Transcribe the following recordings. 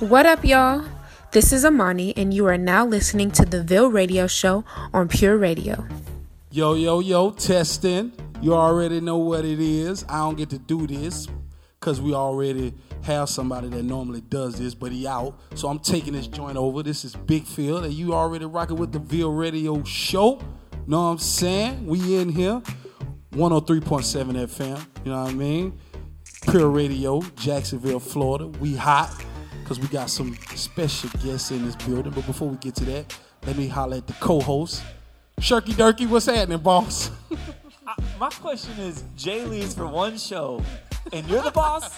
What up, y'all? This is Amani, and you are now listening to the Ville Radio Show on Pure Radio. Yo, yo, yo, testing. You already know what it is. I don't get to do this because we already have somebody that normally does this, but he out. So I'm taking this joint over. This is Big Phil, and you already rocking with the Ville Radio Show. Know what I'm saying? We in here. 103.7 FM. You know what I mean? Pure Radio, Jacksonville, Florida. We hot because we got some special guests in this building. But before we get to that, let me holler at the co-host. Shirky Durky, what's happening, boss? I, my question is, Jay leaves for one show, and you're the boss.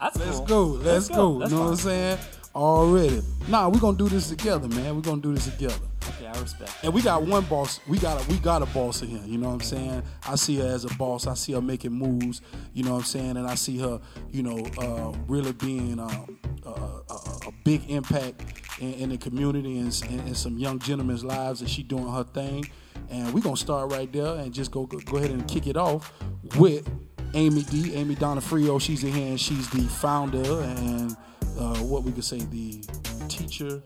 That's Let's cool. go. Let's, go. That's you know what I'm saying? Already. Nah, we're gonna do this together, man. We're gonna do this together. Okay, I respect. And we got one boss. We got a we got a boss in here. You know what I'm saying? I see her as a boss. I see her making moves. You know what I'm saying? And I see her, you know, uh, really being um, a, a, a big impact in, in the community and, and, and some young gentlemen's lives. And she doing her thing. And we're gonna start right there and just go go, go ahead and kick it off with Amy D. Amy Donofrio. She's in here and she's the founder and uh, what we could say the teacher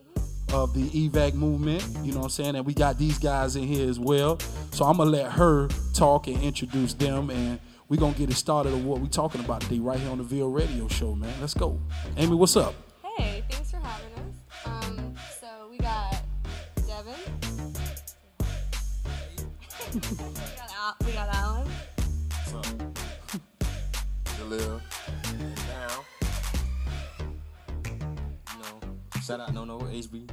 of the evac movement, you know what I'm saying? And we got these guys in here as well. So I'm gonna let her talk and introduce them and we're gonna get it started on what we're talking about today right here on the Ville Radio Show, man. Let's go. Amy, what's up? Hey, thanks for having us. Um, so we got Devin. we, got Al- we got Alan. Shout out, no, no, HB.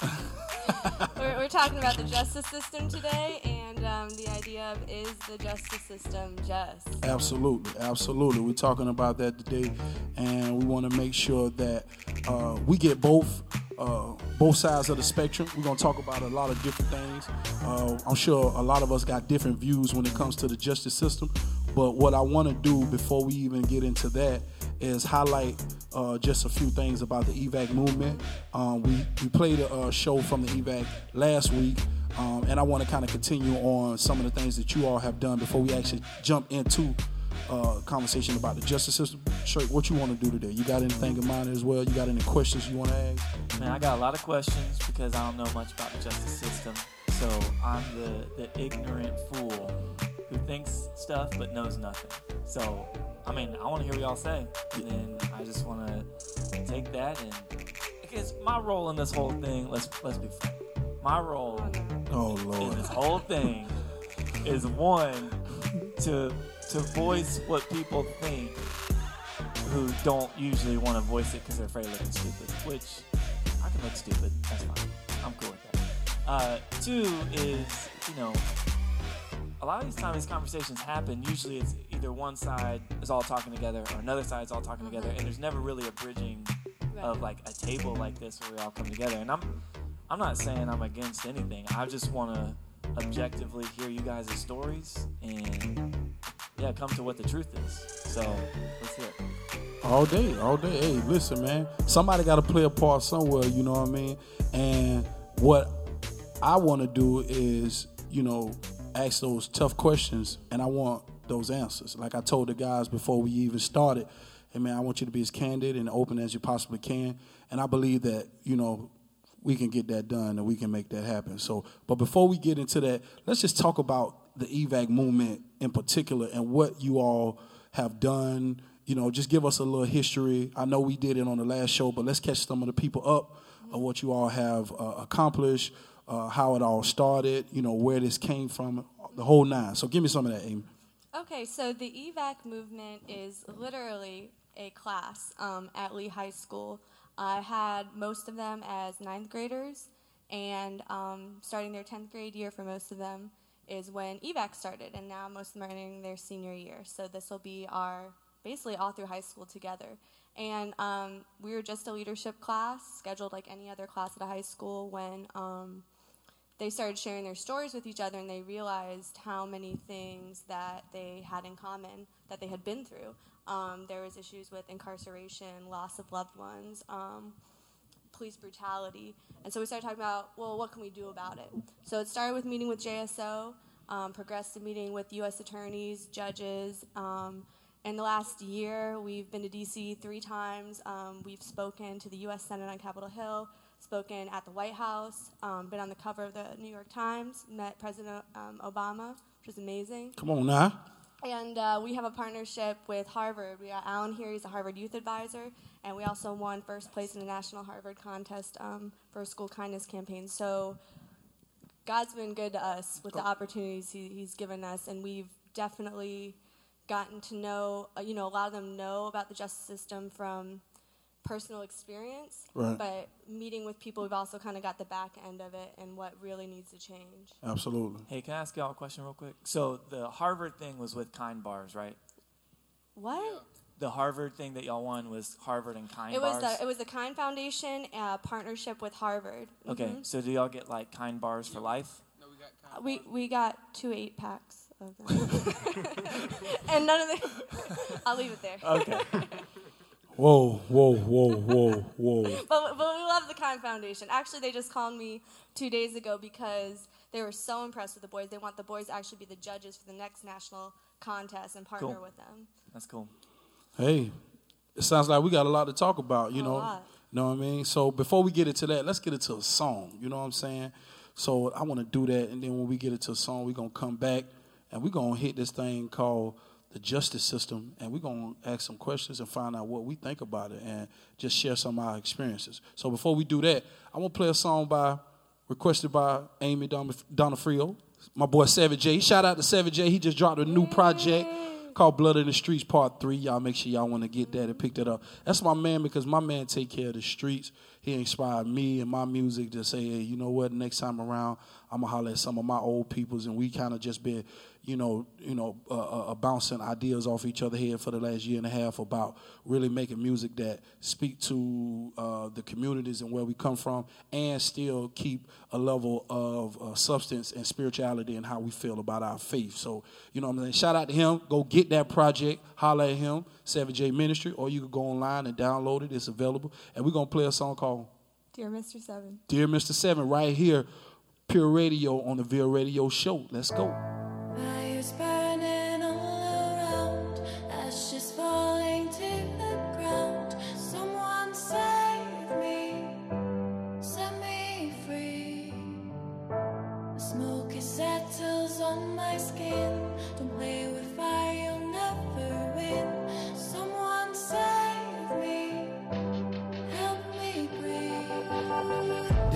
We're, we're talking about the justice system today, and um, the idea of is the justice system just? Absolutely, absolutely. We're talking about that today, and we want to make sure that uh, we get both uh, both sides of the spectrum. We're gonna talk about a lot of different things. Uh, I'm sure a lot of us got different views when it comes to the justice system, but what I want to do before we even get into that is highlight uh, just a few things about the evac movement. Um, we we played a, uh show from the evac last week. Um, and I want to kind of continue on some of the things that you all have done before we actually jump into uh, conversation about the justice system. What you want to do today? You got anything in mind as well? You got any questions you want to ask? Man, I got a lot of questions because I don't know much about the justice system. So I'm the, the ignorant fool who thinks stuff but knows nothing. So, I mean, I want to hear what y'all say. And then I just want to take that and because my role in this whole thing, let's let's be frank. My role Oh in this whole thing is one to to voice what people think who don't usually want to voice it because they're afraid of looking stupid. Which I can look stupid. That's fine. I'm cool with that. Uh, two is you know a lot of these times these conversations happen. Usually it's either one side is all talking together or another side is all talking uh-huh. together, and there's never really a bridging of like a table like this where we all come together. And I'm I'm not saying I'm against anything. I just want to objectively hear you guys' stories and yeah, come to what the truth is. So let's hear it. All day, all day. Hey, listen, man. Somebody got to play a part somewhere. You know what I mean? And what I want to do is, you know, ask those tough questions, and I want those answers. Like I told the guys before we even started, hey man, I want you to be as candid and open as you possibly can. And I believe that, you know, we can get that done and we can make that happen. So, but before we get into that, let's just talk about the evac movement in particular and what you all have done. You know, just give us a little history. I know we did it on the last show, but let's catch some of the people up of what you all have uh, accomplished, uh, how it all started, you know, where this came from, the whole nine. So give me some of that, Amy. Okay, so the evac movement is literally a class um, at Lee High School. I had most of them as ninth graders, and um, starting their 10th grade year for most of them is when evac started, and now most of them are entering their senior year. So this will be our basically all through high school together. And um, we were just a leadership class, scheduled like any other class at a high school when. Um, they started sharing their stories with each other and they realized how many things that they had in common that they had been through. Um, there was issues with incarceration, loss of loved ones, um, police brutality, and so we started talking about, well, what can we do about it? So it started with meeting with JSO, um, progressed to meeting with U.S. attorneys, judges, um, in the last year, we've been to DC three times. Um, we've spoken to the U.S. Senate on Capitol Hill, spoken at the White House, um, been on the cover of the New York Times, met President um, Obama, which was amazing. Come on now. And uh, we have a partnership with Harvard. We got Alan here, he's a Harvard Youth Advisor, and we also won first place in the National Harvard Contest um, for a school kindness campaign. So God's been good to us with the opportunities he, He's given us, and we've definitely gotten to know, uh, you know, a lot of them know about the justice system from personal experience, Right. but meeting with people, we've also kind of got the back end of it and what really needs to change. Absolutely. Hey, can I ask y'all a question real quick? So the Harvard thing was with Kind Bars, right? What? The Harvard thing that y'all won was Harvard and Kind It was Bars. the it was the Kind Foundation uh, partnership with Harvard. okay, Mhm. so do y'all get like Kind Bars for life? No, we got. Kind uh, We we got two eight packs of them, and none of them. I'll leave it there. Okay. Whoa, whoa, whoa, whoa, whoa. But, but we love the Kind Foundation. Actually, they just called me two days ago because they were so impressed with the boys. They want the boys to actually be the judges for the next national contest and partner Cool. with them. That's cool. Hey, it sounds like we got a lot to talk about, you A know. lot. Know what I mean? So before we get into that, let's get into a song. You know what I'm saying? So I want to do that, and then when we get into a song, we're gonna come back and we're gonna hit this thing called the justice system, and we're gonna ask some questions and find out what we think about it, and just share some of our experiences. So before we do that, I'm going to play a song by requested by Amy Don- Donofrio, my boy Savage J. Shout out to Savage J. He just dropped a new project called Blood in the Streets Part 3. Y'all make sure y'all want to get that and pick that up. That's my man because my man take care of the streets. He inspired me and my music to say, hey, you know what, next time around, I'm going to holler at some of my old peoples. And we kind of just been, you know, you know, uh, uh, uh, bouncing ideas off each other here for the last year and a half about really making music that speak to uh, the communities and where we come from and still keep a level of uh, substance and spirituality and how we feel about our faith. So, you know I'm saying? Shout out to him. Go get that project. Holler at him, 7J Ministry, or you can go online and download it. It's available. And we're going to play a song called Dear Mr. Seven. Dear Mr. Seven right here, Pure Radio on the Ville Radio Show. Let's go.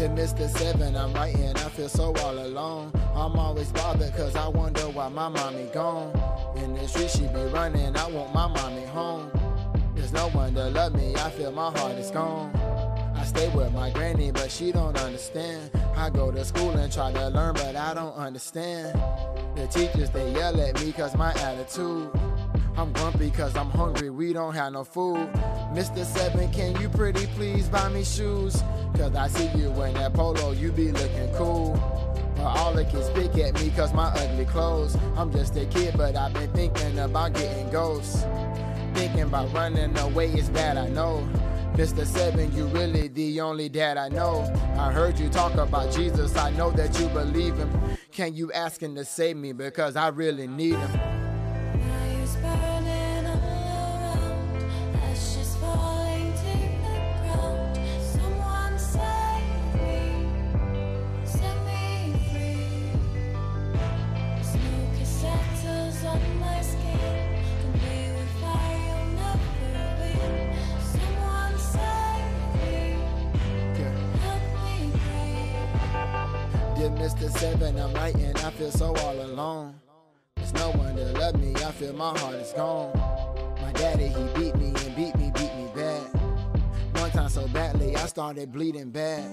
Dear Mr. Seven, I'm writing, I feel so all alone. I'm always bothered cause I wonder why my mommy gone. In the street she be running, I want my mommy home. There's no one to love me, I feel my heart is gone. I stay with my granny, but she don't understand. I go to school and try to learn, but I don't understand. The teachers, they yell at me cause my attitude. I'm grumpy cause I'm hungry, we don't have no food. Mr. Seven, can you pretty please buy me shoes? Cause I see you in that polo, you be looking cool. But all the kids pick at me cause my ugly clothes. I'm just a kid, but I've been thinking about getting ghosts. Thinking about running away is bad, I know. Mr. Seven, you really the only dad I know. I heard you talk about Jesus, I know that you believe him. Can you ask him to save me because I really need him? Feel so all alone. There's no one to love me, I feel my heart is gone. My daddy, he beat me and beat me, beat me bad. One time so badly, I started bleeding bad.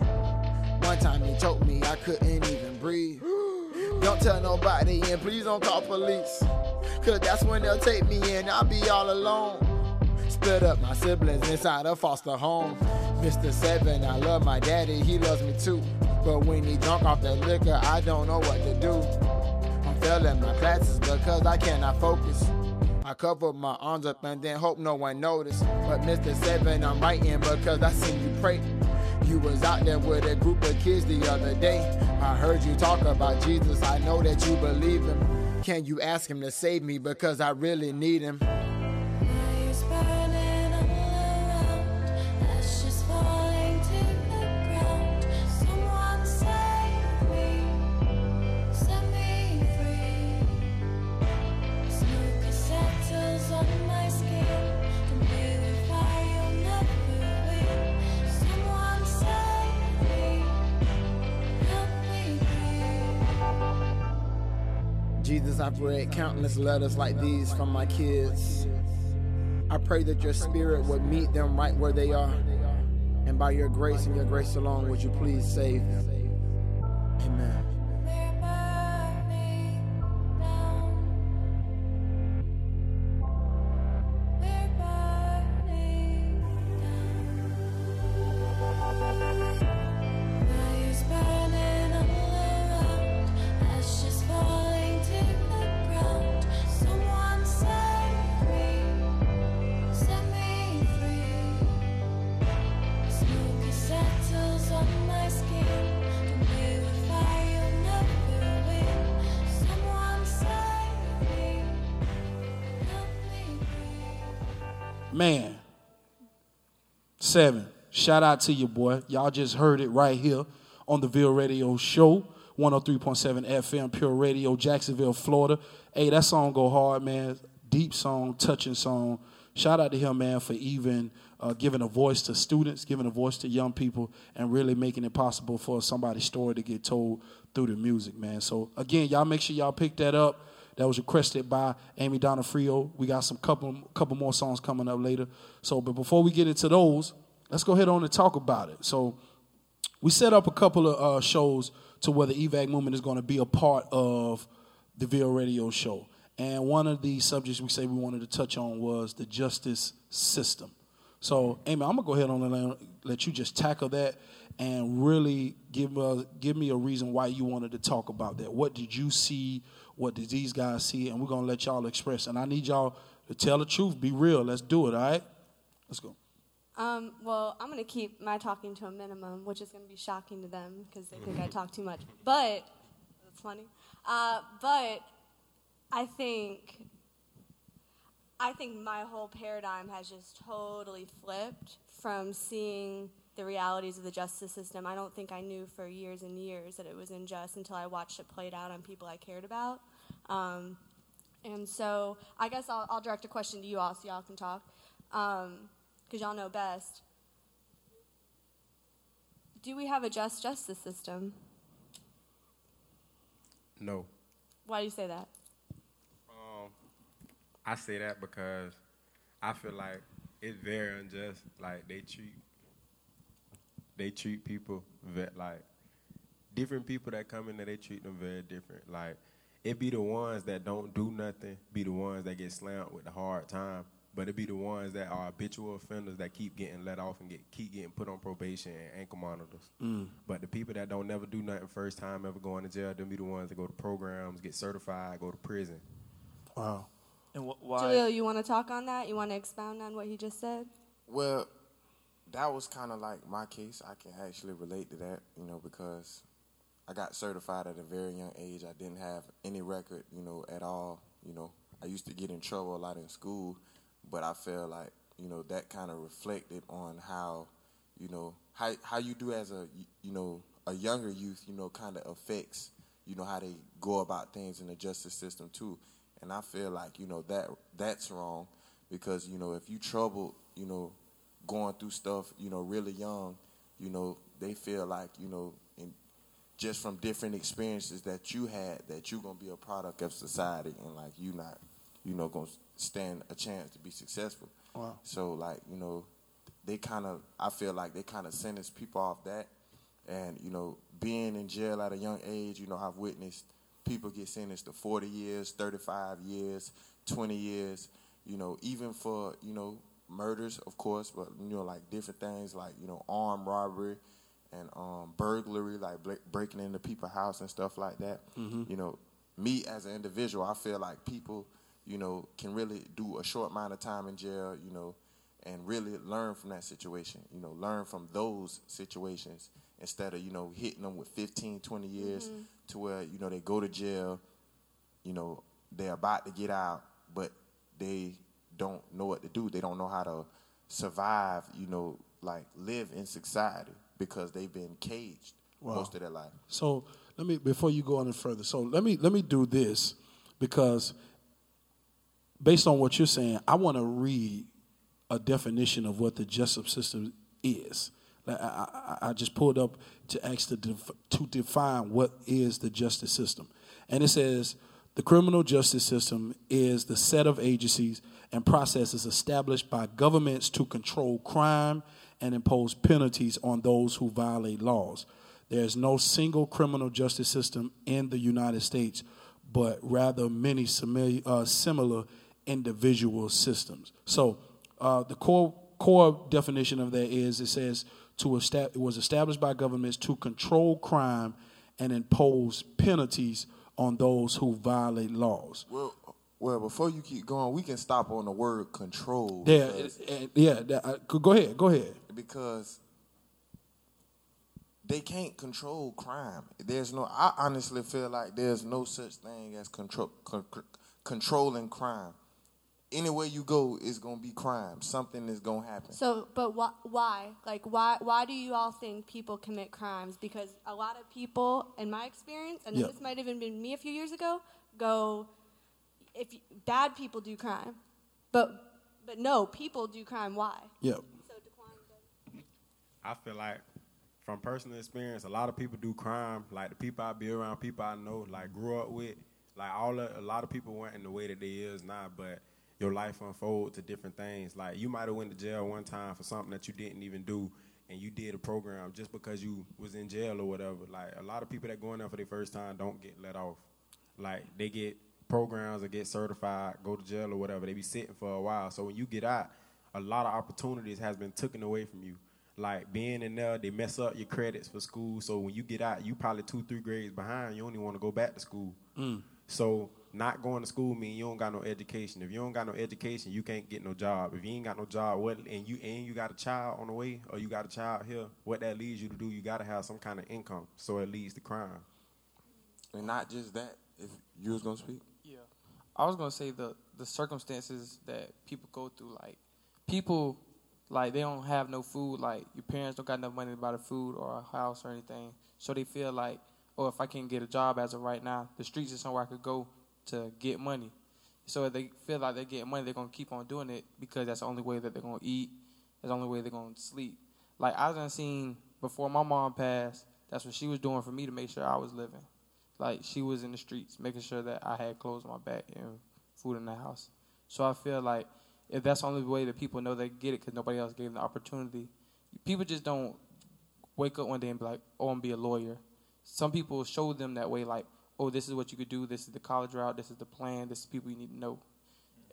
One time he choked me, I couldn't even breathe. Don't tell nobody and please don't call police. Cause that's when they'll take me in, I'll be all alone. Split up my siblings inside a foster home. Mr. Seven, I love my daddy, he loves me too. But when he drunk off the liquor, I don't know what to do. I'm failing my classes because I cannot focus. I cover my arms up and then hope no one notice. But Mr. Seven, I'm writing because I seen you pray. You was out there with a group of kids the other day. I heard you talk about Jesus. I know that you believe him. Can you ask him to save me because I really need him? I've read countless letters like these from my kids. I pray that your spirit would meet them right where they are. And by your grace and your grace alone, would you please save them? Amen. 7. Shout out to you, boy. Y'all just heard it right here on the Ville Radio Show, 103.7 FM, Pure Radio, Jacksonville, Florida. Hey, that song go hard, man. Deep song, touching song. Shout out to him, man, for even uh, giving a voice to students, giving a voice to young people, and really making it possible for somebody's story to get told through the music, man. So again, y'all make sure y'all pick that up. That was requested by Amy Donofrio. We got some couple couple more songs coming up later. So, but before we get into those, let's go ahead on and talk about it. So, we set up a couple of uh, shows to where the EVAC movement is going to be a part of the Ville Radio Show. And one of the subjects we say we wanted to touch on was the justice system. So, Amy, I'm gonna go ahead and let- you just tackle that and really give uh, give me a reason why you wanted to talk about that. What did you see? What did these guys see? And we're gonna let y'all express. And I need y'all to tell the truth, be real. Let's do it. All right? Let's go. Um, well, I'm going to keep my talking to a minimum, which is going to be shocking to them because they think I talk too much. But, that's funny. Uh, but I think, I think my whole paradigm has just totally flipped from seeing the realities of the justice system. I don't think I knew for years and years that it was unjust until I watched it played out on people I cared about. Um, and so I guess I'll, I'll direct a question to you all so y'all can talk. Because y'all know best. Do we have a just justice system? No. Why do you say that? Um, I say that because I feel like it's very unjust. Like they treat they treat people that like different people that come in there. They treat them very different. Like it be the ones that don't do nothing, be the ones that get slammed with the hard time. But it be the ones that are habitual offenders that keep getting let off and get keep getting put on probation and ankle monitors. Mm. But the people that don't never do nothing first time ever going to jail, them be the ones that go to programs, get certified, go to prison. Wow. And wh- why? Julio, you want to talk on that? You want to expound on what he just said? Well, that was kind of like my case. I can actually relate to that, you know, because I got certified at a very young age. I didn't have any record, you know, at all. You know, I used to get in trouble a lot in school, but I feel like, you know, that kind of reflected on how, you know, how how you do as a, you know, a younger youth, you know, kind of affects, you know, how they go about things in the justice system too. And I feel like, you know, that that's wrong because, you know, if you troubled, you know, going through stuff, you know, really young, you know, they feel like, you know, in, just from different experiences that you had, that you're gonna be a product of society, and like you not, you know, gonna stand a chance to be successful. Wow. So like, you know, they kind of, I feel like they kind of sentence people off that, and you know, being in jail at a young age, you know, I've witnessed people get sentenced to 40 years, 35 years, 20 years, you know, even for, you know, murders, of course, but, you know, like different things like, you know, armed robbery and um, burglary, like ble- breaking into people's house and stuff like that. You know, me as an individual, I feel like people, you know, can really do a short amount of time in jail, you know, and really learn from that situation, you know, learn from those situations instead of, you know, hitting them with 15, 20 years mm-hmm. to where, you know, they go to jail, you know, they're about to get out, but they don't know what to do. They don't know how to survive, you know, like live in society because they've been caged Wow. most of their life. So let me before you go on any further. So let me let me do this because based on what you're saying, I want to read a definition of what the justice system is. I, I, I just pulled up to ask to def, to define what is the justice system, and it says The criminal justice system is the set of agencies and processes established by governments to control crime and impose penalties on those who violate laws. There is no single criminal justice system in the United States, but rather many uh, similar individual systems. So, uh, the core core definition of that is it says to esta- it was established by governments to control crime and impose penalties on those who violate laws. Well, well, before you keep going, we can stop on the word control. Yeah, yeah. uh, go ahead, go ahead. because they can't control crime. There's no. I honestly feel like there's no such thing as control con, con- controlling crime. Anywhere you go is gonna be crime. Something is gonna happen. So, but why? Why? Like, why? Why do you all think people commit crimes? Because a lot of people, in my experience, and Yeah. this might have even been me a few years ago, go, if y- bad people do crime, but but no, people do crime. Why? Yeah. So, Daquan, I feel like from personal experience, a lot of people do crime. Like the people I be around, people I know, like grew up with, like all the, a lot of people weren't in the way that they is now, but your life unfold to different things. Like you might have went to jail one time for something that you didn't even do, and you did a program just because you was in jail or whatever. Like a lot of people that go in there for their first time don't get let off. Like they get programs or get certified, go to jail or whatever. They be sitting for a while. So when you get out, a lot of opportunities has been taken away from you. Like being in there, they mess up your credits for school. So when you get out, you probably two, three grades behind. You only want to go back to school. Mm. So not going to school mean you don't got no education. If you don't got no education, you can't get no job. If you ain't got no job, what and you and you got a child on the way or you got a child here, what that leads you to do, you got to have some kind of income. So it leads to crime. And not just that. If you was gonna speak, Yeah, I was gonna say the the circumstances that people go through. Like people, like they don't have no food. Like your parents don't got enough money to buy the food or a house or anything. So they feel like, oh, if I can't get a job as of right now, the streets is somewhere I could go to get money. So if they feel like they're getting money, they're gonna keep on doing it because that's the only way that they're gonna eat. That's the only way they're gonna sleep. Like I done seen before my mom passed. That's what she was doing for me to make sure I was living. Like she was in the streets, making sure that I had clothes on my back and food in the house. So I feel like if that's the only way that people know they get it, because nobody else gave them the opportunity. People just don't wake up one day and be like, "Oh, I'm gonna be a lawyer." Some people show them that way, like, "Oh, this is what you could do. This is the college route. This is the plan. This is people you need to know."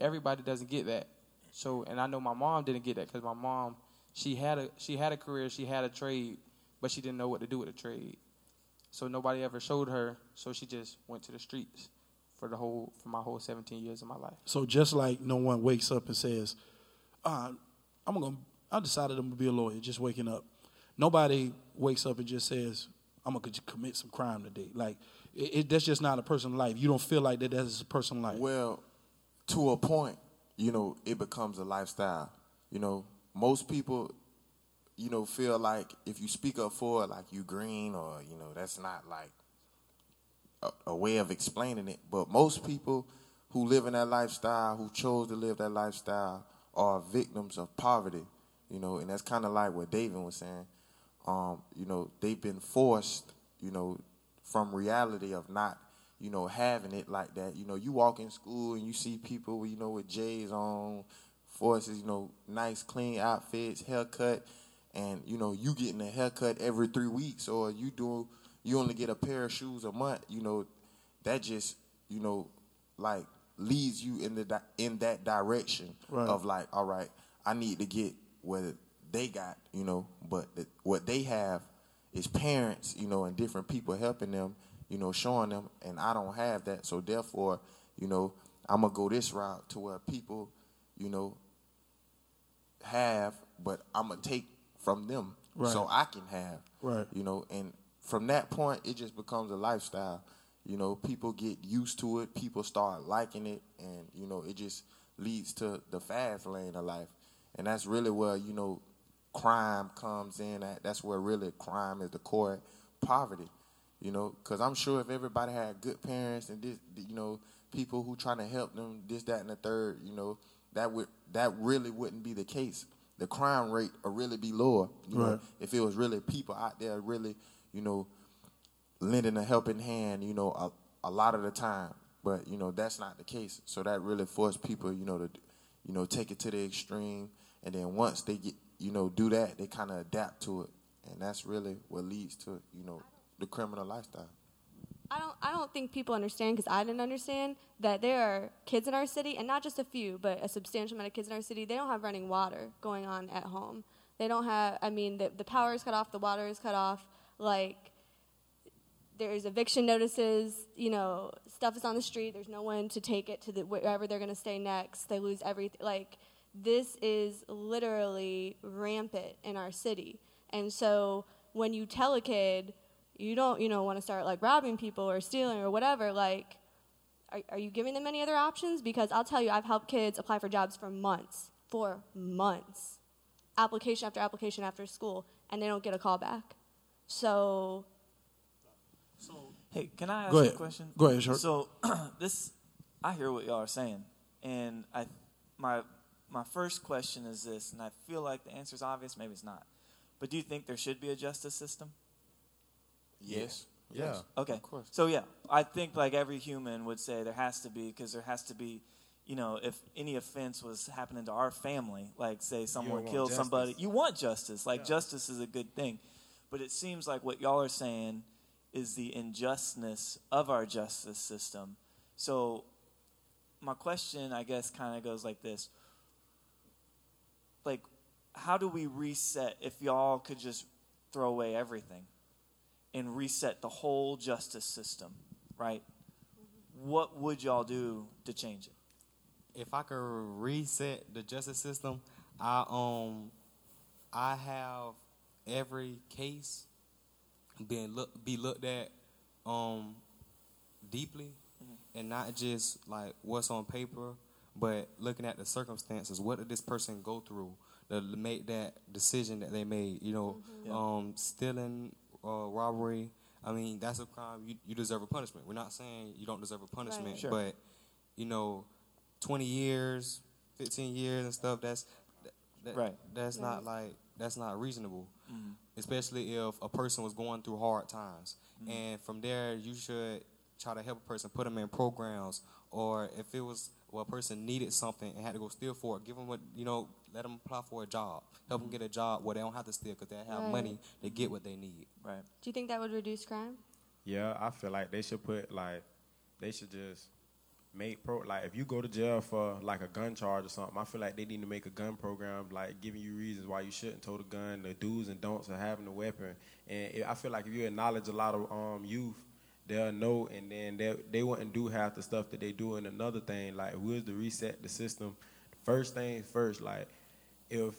Everybody doesn't get that. So, and I know my mom didn't get that because my mom, she had a she had a career, she had a trade, but she didn't know what to do with the trade. So nobody ever showed her. So she just went to the streets for the whole for my whole 17 years of my life. So just like no one wakes up and says, uh, "I'm gonna," I decided I'm gonna be a lawyer. Just waking up, nobody wakes up and just says, "I'm gonna commit some crime today." Like it, it, that's just not a person's life. You don't feel like that. That's a person's life. well, to a point, you know, it becomes a lifestyle. You know, most people, you know, feel like if you speak up for it, like you green or you know, that's not like a, a way of explaining it. But most people who live in that lifestyle, who chose to live that lifestyle, are victims of poverty. You know, and that's kind of like what David was saying. Um, you know, they've been forced, you know, from reality of not, you know, having it like that. You know, you walk in school and you see people, you know, with J's on, forces, you know, nice clean outfits, haircut, and you know, you getting a haircut every three weeks, or you do, you only get a pair of shoes a month. You know, that just, you know, like leads you in the in that direction Right. of like, all right, I need to get what they got, you know, but the, what they have is parents, you know, and different people helping them, you know, showing them, and I don't have that, so therefore, you know, I'm gonna go this route to where people, you know, have, but I'm gonna take from them Right. so I can have, Right. you know, and from that point, it just becomes a lifestyle. You know, people get used to it, people start liking it, and you know, it just leads to the fast lane of life, and that's really where you know crime comes in. At that's where really crime is the core poverty. You know, because I'm sure if everybody had good parents and this, you know, people who trying to help them, this, that, and the third, you know, that would that really wouldn't be the case. The crime rate would really be lower. You know, Right. if it was really people out there really, you know, lending a helping hand, you know, a, a lot of the time. But you know that's not the case. So that really forced people, you know, to you know take it to the extreme, and then once they get you know do that, they kind of adapt to it, and that's really what leads to you know the criminal lifestyle. I don't I don't think people understand because I didn't understand that there are kids in our city and not just a few, but a substantial amount of kids in our city. They don't have running water going on at home. They don't have. I mean, the the power is cut off, the water is cut off. Like there's eviction notices. You know, stuff is on the street. There's no one to take it to the wherever they're going to stay next. They lose everything. Like this is literally rampant in our city. And so when you tell a kid you don't, you know, want to start like robbing people or stealing or whatever, like are, are you giving them any other options? Because I'll tell you, I've helped kids apply for jobs for months, for months, application after application after school, and they don't get a call back. So Hey, can I ask Go ahead. a question? Go ahead, Short. So this, I hear what y'all are saying, and I, my, my first question is this, and I feel like the answer is obvious. Maybe it's not, but do you think there should be a justice system? Yes. Yeah. Okay. Of course. So yeah, I think like every human would say there has to be because there has to be, you know, if any offense was happening to our family, like say someone want killed justice. somebody, you want justice. Like justice is a good thing, but it seems like what y'all are saying is the injustice of our justice system. So my question, I guess, kind of goes like this: like, how do we reset if y'all could just throw away everything? and reset the whole justice system, right? What would y'all do to change it? if I could reset the justice system, I um I have every case being look be looked at um deeply and not just like what's on paper, but looking at the circumstances. What did this person go through to make that decision that they made? You know, Yeah. um, stealing, uh, robbery. I mean, that's a crime. You, you deserve a punishment. We're not saying you don't deserve a punishment, Right. Sure. but you know, twenty years, fifteen years, and stuff. That's that, Right. That's Right. not like that's not reasonable, Mm-hmm. especially if a person was going through hard times. Mm-hmm. And from there, you should try to help a person, put them in programs, or if it was well, a person needed something and had to go steal for it, give them what you know, let them apply for a job, help them get a job where they don't have to steal because they have Right. money to get what they need. Right. do you think that would reduce crime? Yeah, I feel like they should put like they should just make pro like if you go to jail for like a gun charge or something, I feel like they need to make a gun program like giving you reasons why you shouldn't tow the gun, the do's and don'ts of having a weapon. And it, I feel like if you acknowledge a lot of um youth, they'll know and then they they wouldn't do half the stuff that they do. And another thing, like who is to reset the system? First things first, like if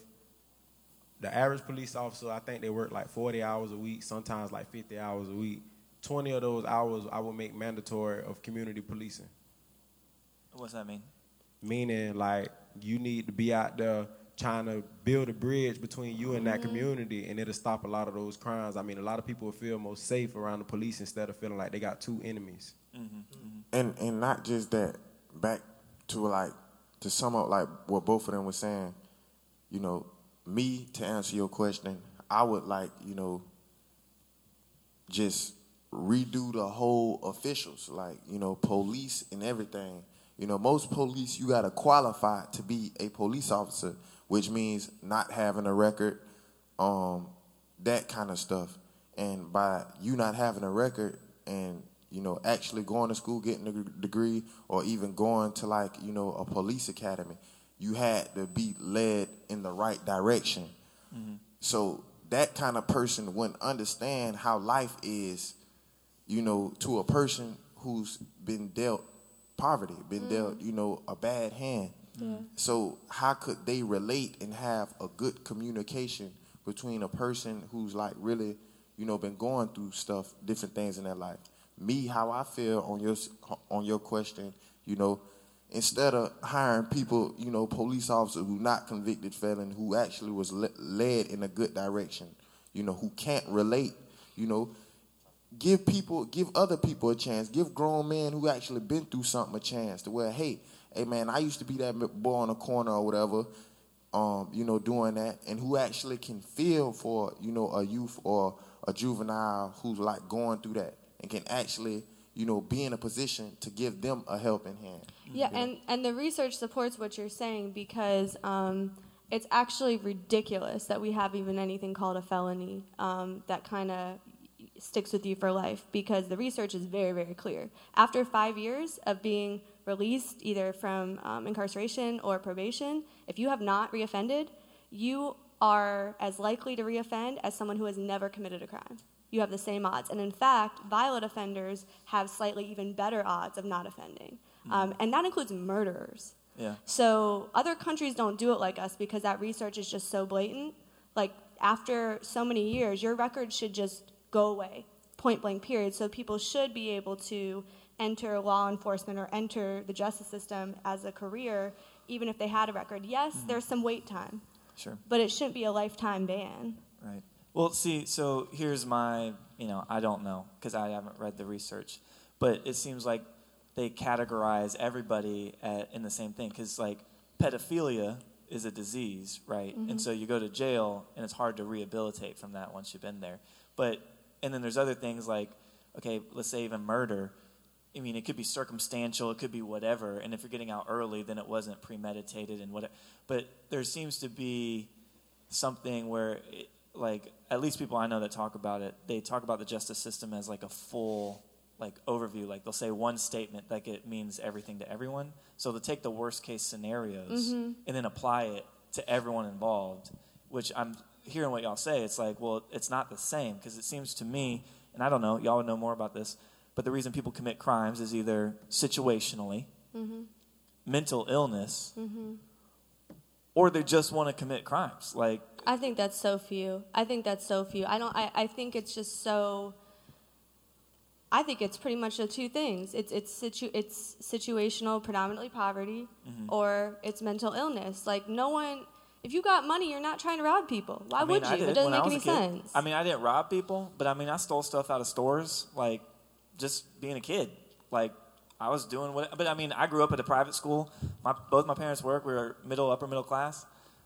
the average police officer, I think they work like 40 hours a week, sometimes like 50 hours a week. 20 of those hours I would make mandatory of community policing. What's that mean? Meaning, like, you need to be out there trying to build a bridge between you and that mm-hmm. community, and it'll stop a lot of those crimes. I mean, a lot of people feel most safe around the police instead of feeling like they got two enemies. Mm-hmm. Mm-hmm. and and not just that back to like to sum up like what both of them were saying you know me to answer your question i would like you know just redo the whole officials like you know police and everything. You know most police you got to qualify to be a police officer which means not having a record um that kind of stuff. And by you not having a record and you know actually going to school getting a degree or even going to like you know a police academy you had to be led in the right direction. So that kind of person wouldn't understand how life is you know to a person who's been dealt poverty been dealt you know a bad hand so how could they relate and have a good communication between a person who's like really, you know, been going through stuff, different things in their life? Me, how I feel on your on your question, you know, instead of hiring people, you know, police officers who not convicted felon, who actually was le- led in a good direction, you know, who can't relate, you know, give people, give other people a chance. Give grown men who actually been through something a chance to where, hey, hey man, I used to be that boy on the corner or whatever, um, you know, doing that, and who actually can feel for, you know, a youth or a juvenile who's like going through that and can actually, you know, be in a position to give them a helping hand. Yeah, and, and the research supports what you're saying because um, it's actually ridiculous that we have even anything called a felony um, that kind of sticks with you for life because the research is very, very clear. After five years of being released either from um, incarceration or probation, if you have not reoffended, you are as likely to reoffend as someone who has never committed a crime. You have the same odds. And in fact, violent offenders have slightly even better odds of not offending. Um, and that includes murderers. Yeah. So other countries don't do it like us because that research is just so blatant. Like after so many years, your record should just go away, point blank period. So people should be able to enter law enforcement or enter the justice system as a career, even if they had a record. Yes, hmm. there's some wait time, Sure. but it shouldn't be a lifetime ban. Right. Well, see, so here's my, you know, I don't know because I haven't read the research, but it seems like they categorize everybody at, in the same thing because, like, pedophilia is a disease, right? And mm-hmm. so you go to jail and it's hard to rehabilitate from that once you've been there. But, and then there's other things like, okay, let's say even murder. I mean, it could be circumstantial, it could be whatever. And if you're getting out early, then it wasn't premeditated and whatever. But there seems to be something where, it, like, at least people I know that talk about it, they talk about the justice system as like a full, like, overview. Like, they'll say one statement, like it means everything to everyone. So they'll take the worst case scenarios mm-hmm. and then apply it to everyone involved, which I'm hearing what y'all say. It's like, well, it's not the same because it seems to me, and I don't know, y'all would know more about this, but the reason people commit crimes is either situationally, mental illness, or they just want to commit crimes. Like, I think that's so few. I think that's so few. I don't. I, I think it's just so. I think it's pretty much the two things. It's it's situ it's situational, predominantly poverty, Mm-hmm. or it's mental illness. Like no one. If you got money, you're not trying to rob people. Why I mean, would you? did It doesn't make any kid. sense. I mean, I didn't rob people, but I mean, I stole stuff out of stores, like just being a kid. Like I was doing what, but I mean, I grew up at a private school. My both my parents work. We were middle, upper middle class.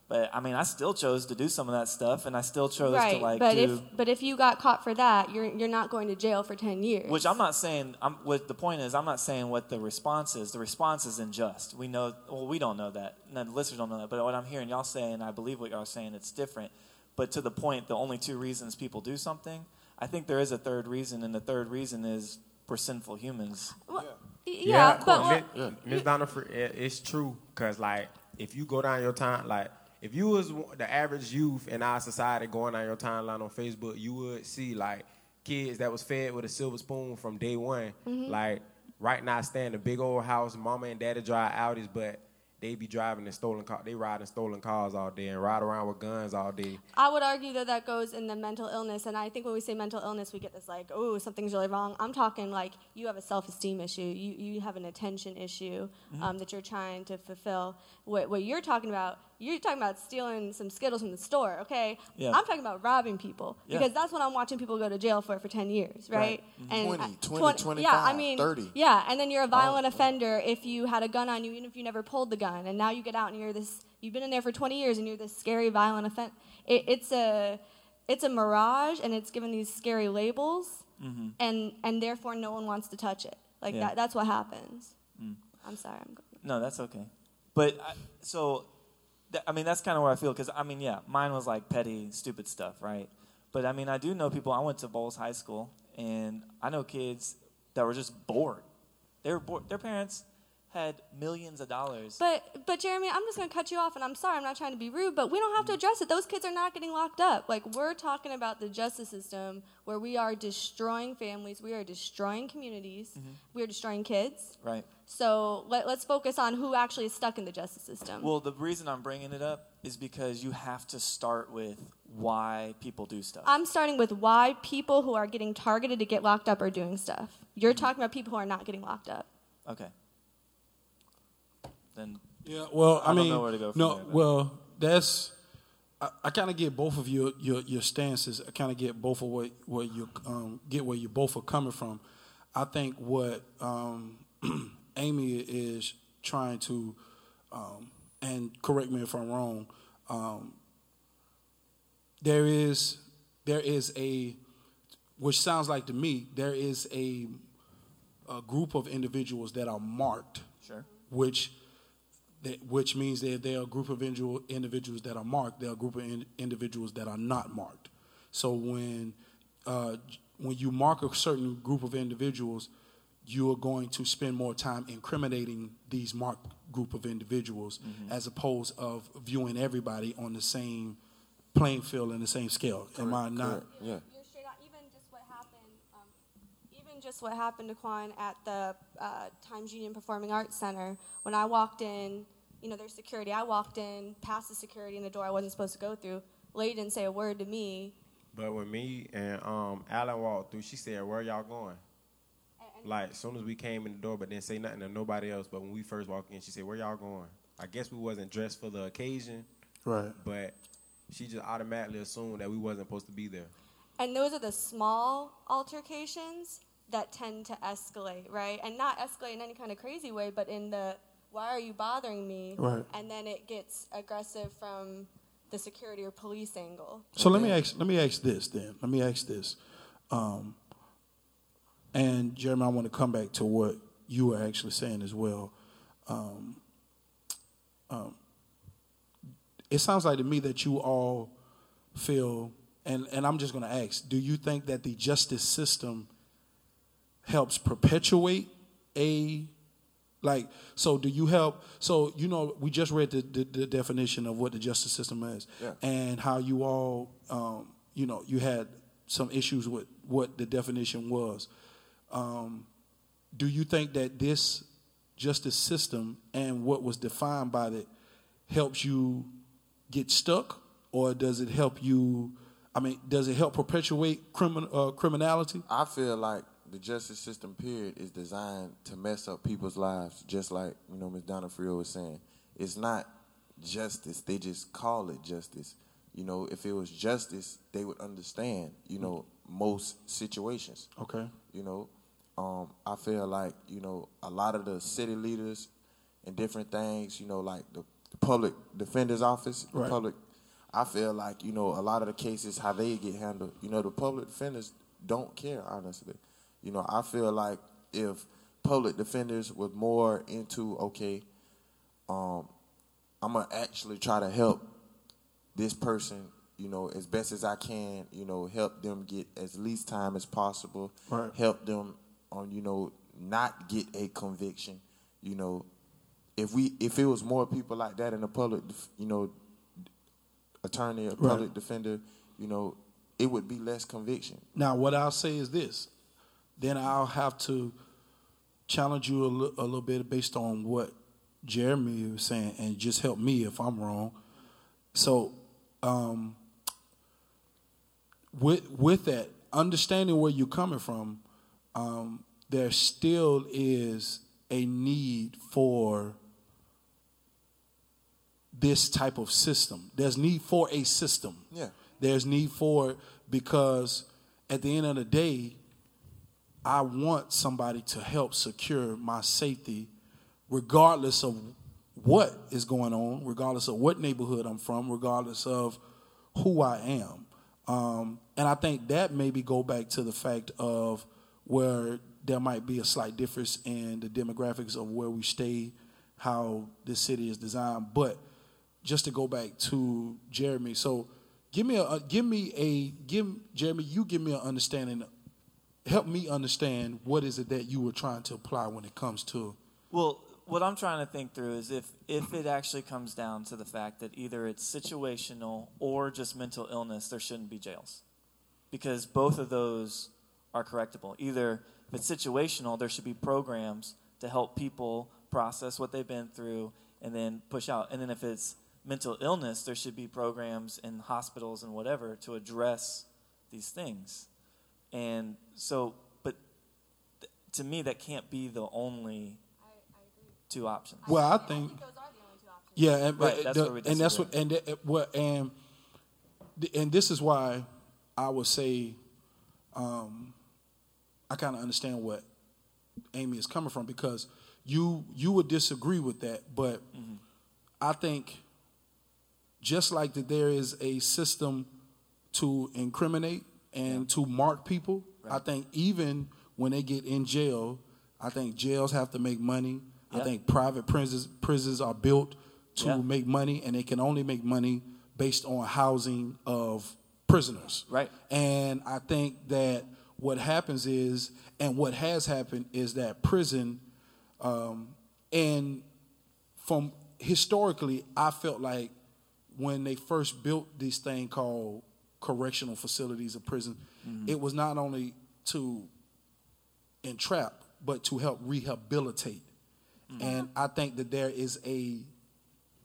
But I mean, I still chose to do some of that stuff, and I still chose right, to like but do. if but if you got caught for that, you're you're not going to jail for ten years. Which I'm not saying. I'm, what the point is, I'm not saying what the response is. The response is unjust. We know. Well, we don't know that. Of the listeners don't know that. But what I'm hearing y'all saying, I believe what y'all are saying. It's different. But to the point, the only two reasons people do something, I think there is a third reason, and the third reason is we're sinful humans. Well, y- yeah, but Miss- what- Miss Donna, it's true because like if you go down your time, like if you was the average youth in our society going down your timeline on Facebook, you would see like kids that was fed with a silver spoon from day one. Mm-hmm. Like right now, stay in a big old house, mama and daddy drive Audis, but they be driving in stolen car. They riding stolen cars all day and ride around with guns all day. I would argue that that goes in the mental illness, and I think when we say mental illness, we get this like, oh, something's really wrong. I'm talking like you have a self-esteem issue, you you have an attention issue Mm-hmm. um, that you're trying to fulfill. What what you're talking about, you're talking about stealing some Skittles from the store, okay? Yeah. I'm talking about robbing people Yeah. because that's what I'm watching people go to jail for for 10 years, right? Mm-hmm. And 20, I- 20, 20 yeah, I mean, 30. yeah, and then you're a oh, violent oh. offender if you had a gun on you, even if you never pulled the gun, and now you get out and you're this. You've been in there for 20 years, and you're this scary, violent offender. It, it's a, it's a mirage, and it's given these scary labels, mm-hmm. and and therefore no one wants to touch it. Like Yeah. that. That's what happens. Mm. I'm sorry. I'm going. No, that's okay. But I, so, I mean, that's kind of where I feel because I mean, yeah, mine was like petty, stupid stuff, right? But I mean, I do know people. I went to Bolles High School, and I know kids that were just bored. They were bored. Their parents had millions of dollars. But but Jeremy, I'm just gonna cut you off, and I'm sorry, I'm not trying to be rude, but we don't have to address it. Those kids are not getting locked up. Like we're talking about the justice system where we are destroying families, we are destroying communities, mm-hmm. we are destroying kids. right. So let, let's focus on who actually is stuck in the justice system. Well, the reason I'm bringing it up is because you have to start with why people do stuff. I'm starting with why people who are getting targeted to get locked up are doing stuff. You're mm-hmm. talking about people who are not getting locked up. okay. Then Yeah, well, I, I mean, know where to go from no, there, well, that's I, I kind of get both of your your, your stances. I kind of get both of what where you um, get where you both are coming from. I think what um, Amy is trying to, um, and correct me if I'm wrong. Um, there is there is a, which sounds like to me there is a a group of individuals that are marked, Sure. which that, which means that there are a group of individual, individuals that are marked. There are a group of in, individuals that are not marked. So when uh, when you mark a certain group of individuals, you are going to spend more time incriminating these marked group of individuals as opposed of viewing everybody on the same playing field and the same scale. Am I not? Correct. Yeah. You're straight on. Even just what happened, um, even just what happened to Quan at the uh, Times Union Performing Arts Center. When I walked in, you know, there's security. I walked in past the security in the door I wasn't supposed to go through. Lady didn't say a word to me. But when me and um, Alan walked through, she said, "Where y'all going?" Like, as soon as we came in the door, but didn't say nothing to nobody else. But when we first walked in, she said, "Where y'all going?" I guess we wasn't dressed for the occasion, Right. but she just automatically assumed that we wasn't supposed to be there. And those are the small altercations that tend to escalate, right? And not escalate in any kind of crazy way, but in the why are you bothering me? Right. And then it gets aggressive from the security or police angle. So let me ask. Let me ask this then. Let me ask this. Um, and Jeremy, I want to come back to what you were actually saying as well. Um, um, it sounds like to me that you all feel, and, and I'm just going to ask: Do you think that the justice system helps perpetuate a like so do you help so you know we just read the, the, the definition of what the justice system is. Yeah. and how you all um, you know you had some issues with what the definition was. Um, do you think that this justice system and what was defined by it helps you get stuck? Or does it help you i mean does it help perpetuate crimin- uh, criminality? I feel like the justice system period is designed to mess up people's lives, just like you know Ms. Donofrio was saying. It's not justice; they just call it justice. You know, if it was justice, they would understand. You know, most situations. okay You know, um, I feel like you know a lot of the city leaders and different things. You know, like the, the public defender's office, the public. I feel like you know a lot of the cases how they get handled. You know, the public defenders don't care honestly. You know, I feel like if public defenders was more into okay, um, I'm gonna actually try to help this person, you know, as best as I can, you know, help them get as least time as possible, Right. help them on, you know, not get a conviction, you know. If we if it was more people like that in the public, you know, attorney or public Right. defender, you know, it would be less conviction. Now, what I'll say is this. Then I'll have to challenge you a, little bit based on what Jeremy was saying, and just help me if I'm wrong. So, um, with with that, understanding where you're coming from, um, there still is a need for this type of system. There's need for a system. Yeah. There's need for it because at the end of the day, I want somebody to help secure my safety regardless of what is going on, regardless of what neighborhood I'm from, regardless of who I am. Um, and I think that maybe go back to the fact of where there might be a slight difference in the demographics of where we stay, how this city is designed. But just to go back to Jeremy, so give me a uh, give me a give Jeremy, you give me an understanding. Help me understand what is it that you were trying to apply when it comes to Well, what I'm trying to think through is if if it actually comes down to the fact that either it's situational or just mental illness, there shouldn't be jails, because both of those are correctable. Either if it's situational, there should be programs to help people process what they've been through and then push out. And then if it's mental illness, there should be programs in hospitals and whatever to address these things. And so, but th- to me, that can't be the only two options. Well, I think yeah, and, Right, and that's the- where and that's what and what and and this is why I would say um, I kind of understand what Amy is coming from because you you would disagree with that, but Mm-hmm. I think just like that there is a system to incriminate and to mark people, I think even when they get in jail, I think jails have to make money. I think private prisons prisons are built to Yeah. make money, and they can only make money based on housing of prisoners. Right. And I think that what happens is, and what has happened is that prison, um, and from historically, I felt like when they first built this thing called correctional facilities or prison, mm-hmm. it was not only to entrap, but to help rehabilitate. Mm-hmm. And I think that there is a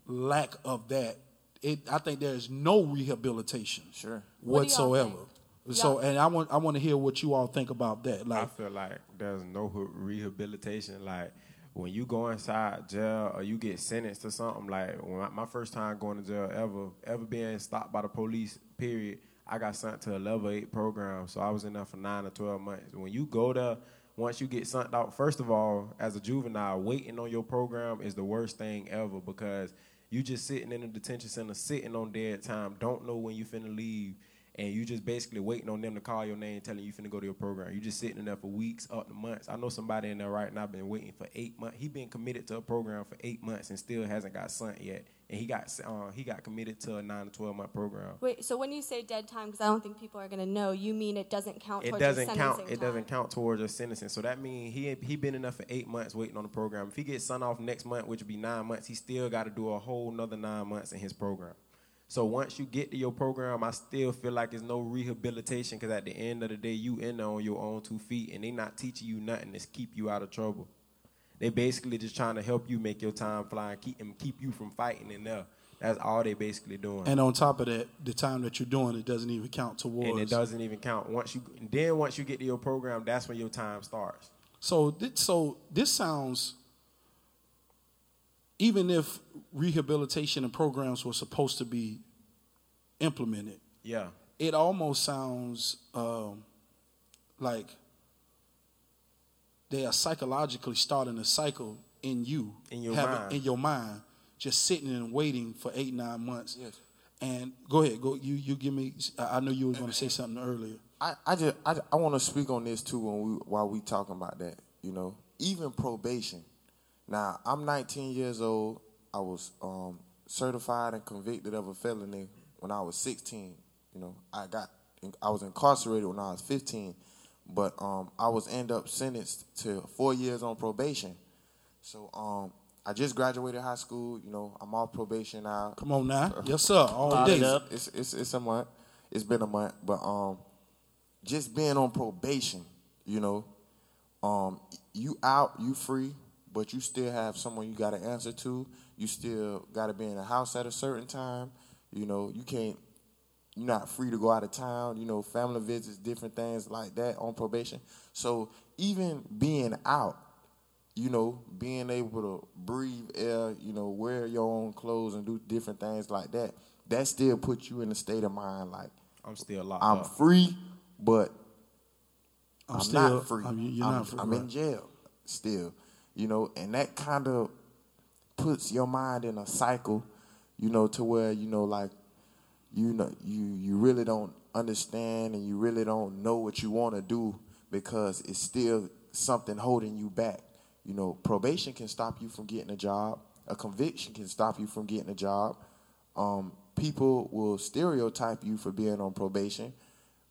lack of that. It, I think there is no rehabilitation, Sure, What do y'all whatsoever. think? So, and I want I want to hear what you all think about that. I feel like there's no rehabilitation. Like when you go inside jail or you get sentenced to something. Like when my, first time going to jail ever, ever being stopped by the police. Period. I got sent to a level eight program, so I was in there for nine or twelve months. When you go there, once you get sent out, first of all, as a juvenile, waiting on your program is the worst thing ever because you just sitting in a detention center, sitting on dead time, don't know when you finna leave, and you just basically waiting on them to call your name, telling you finna go to your program. You just sitting in there for weeks, up to months. I know somebody in there right now been waiting for eight months. He been committed to a program for eight months and still hasn't got sent yet, and he got uh, he got committed to a nine to twelve month program. Wait, so when you say dead time, because I don't think people are to know, you mean it doesn't count It towards your doesn't count. It doesn't count towards your sentencing. So that means he he been in there for eight months waiting on the program. If he gets sent off next month, which would be nine months, he still got to do a whole nother nine months in his program. So once you get to your program, I still feel like it's no rehabilitation because at the end of the day, you in there on your own two feet, and they not teaching you nothing to keep you out of trouble. They basically just trying to help you make your time fly and keep and keep you from fighting in there. That's all they basically doing. and on top of that, the time that you're doing it doesn't even count towards. and it doesn't even count once you. Then once you get to your program, that's when your time starts. So, thi- so this sounds. Even if rehabilitation and programs were supposed to be implemented, Yeah. it almost sounds um, like they are psychologically starting a cycle in you, In your having- mind. in your mind, just sitting and waiting for eight nine months. Yes. And go ahead, go. You you give me. I I know you were going to say something earlier. I, I just I, I want to speak on this too when we while we talking about that. You know, even probation. Now I'm 19 years old. I was um, certified and convicted of a felony when I was 16. You know, I got I was incarcerated when I was 15, but um, I was end up sentenced to four years on probation. So um, I just graduated high school. You know, I'm off probation now. Come on now, yes sir, all day. it up. It's it's it's a month. It's been a month, but um, just being on probation, you know, um, you out, you free, but you still have someone you got to answer to. You still got to be in the house at a certain time. You know, you can't. You're not free to go out of town. You know, family visits, different things like that on probation. So even being out, you know, being able to breathe air, you know, wear your own clothes and do different things like that, that still puts you in a state of mind like I'm still locked I'm up. free, but I'm I'm, still- not free. I'm- you're I'm, not free, I'm right. in jail still, you know, and that kind of puts your mind in a cycle, you know, to where you know, like, you know, you you really don't understand and you really don't know what you want to do because it's still something holding you back. You know, probation can stop you from getting a job. A conviction can stop you from getting a job. Um, people will stereotype you for being on probation.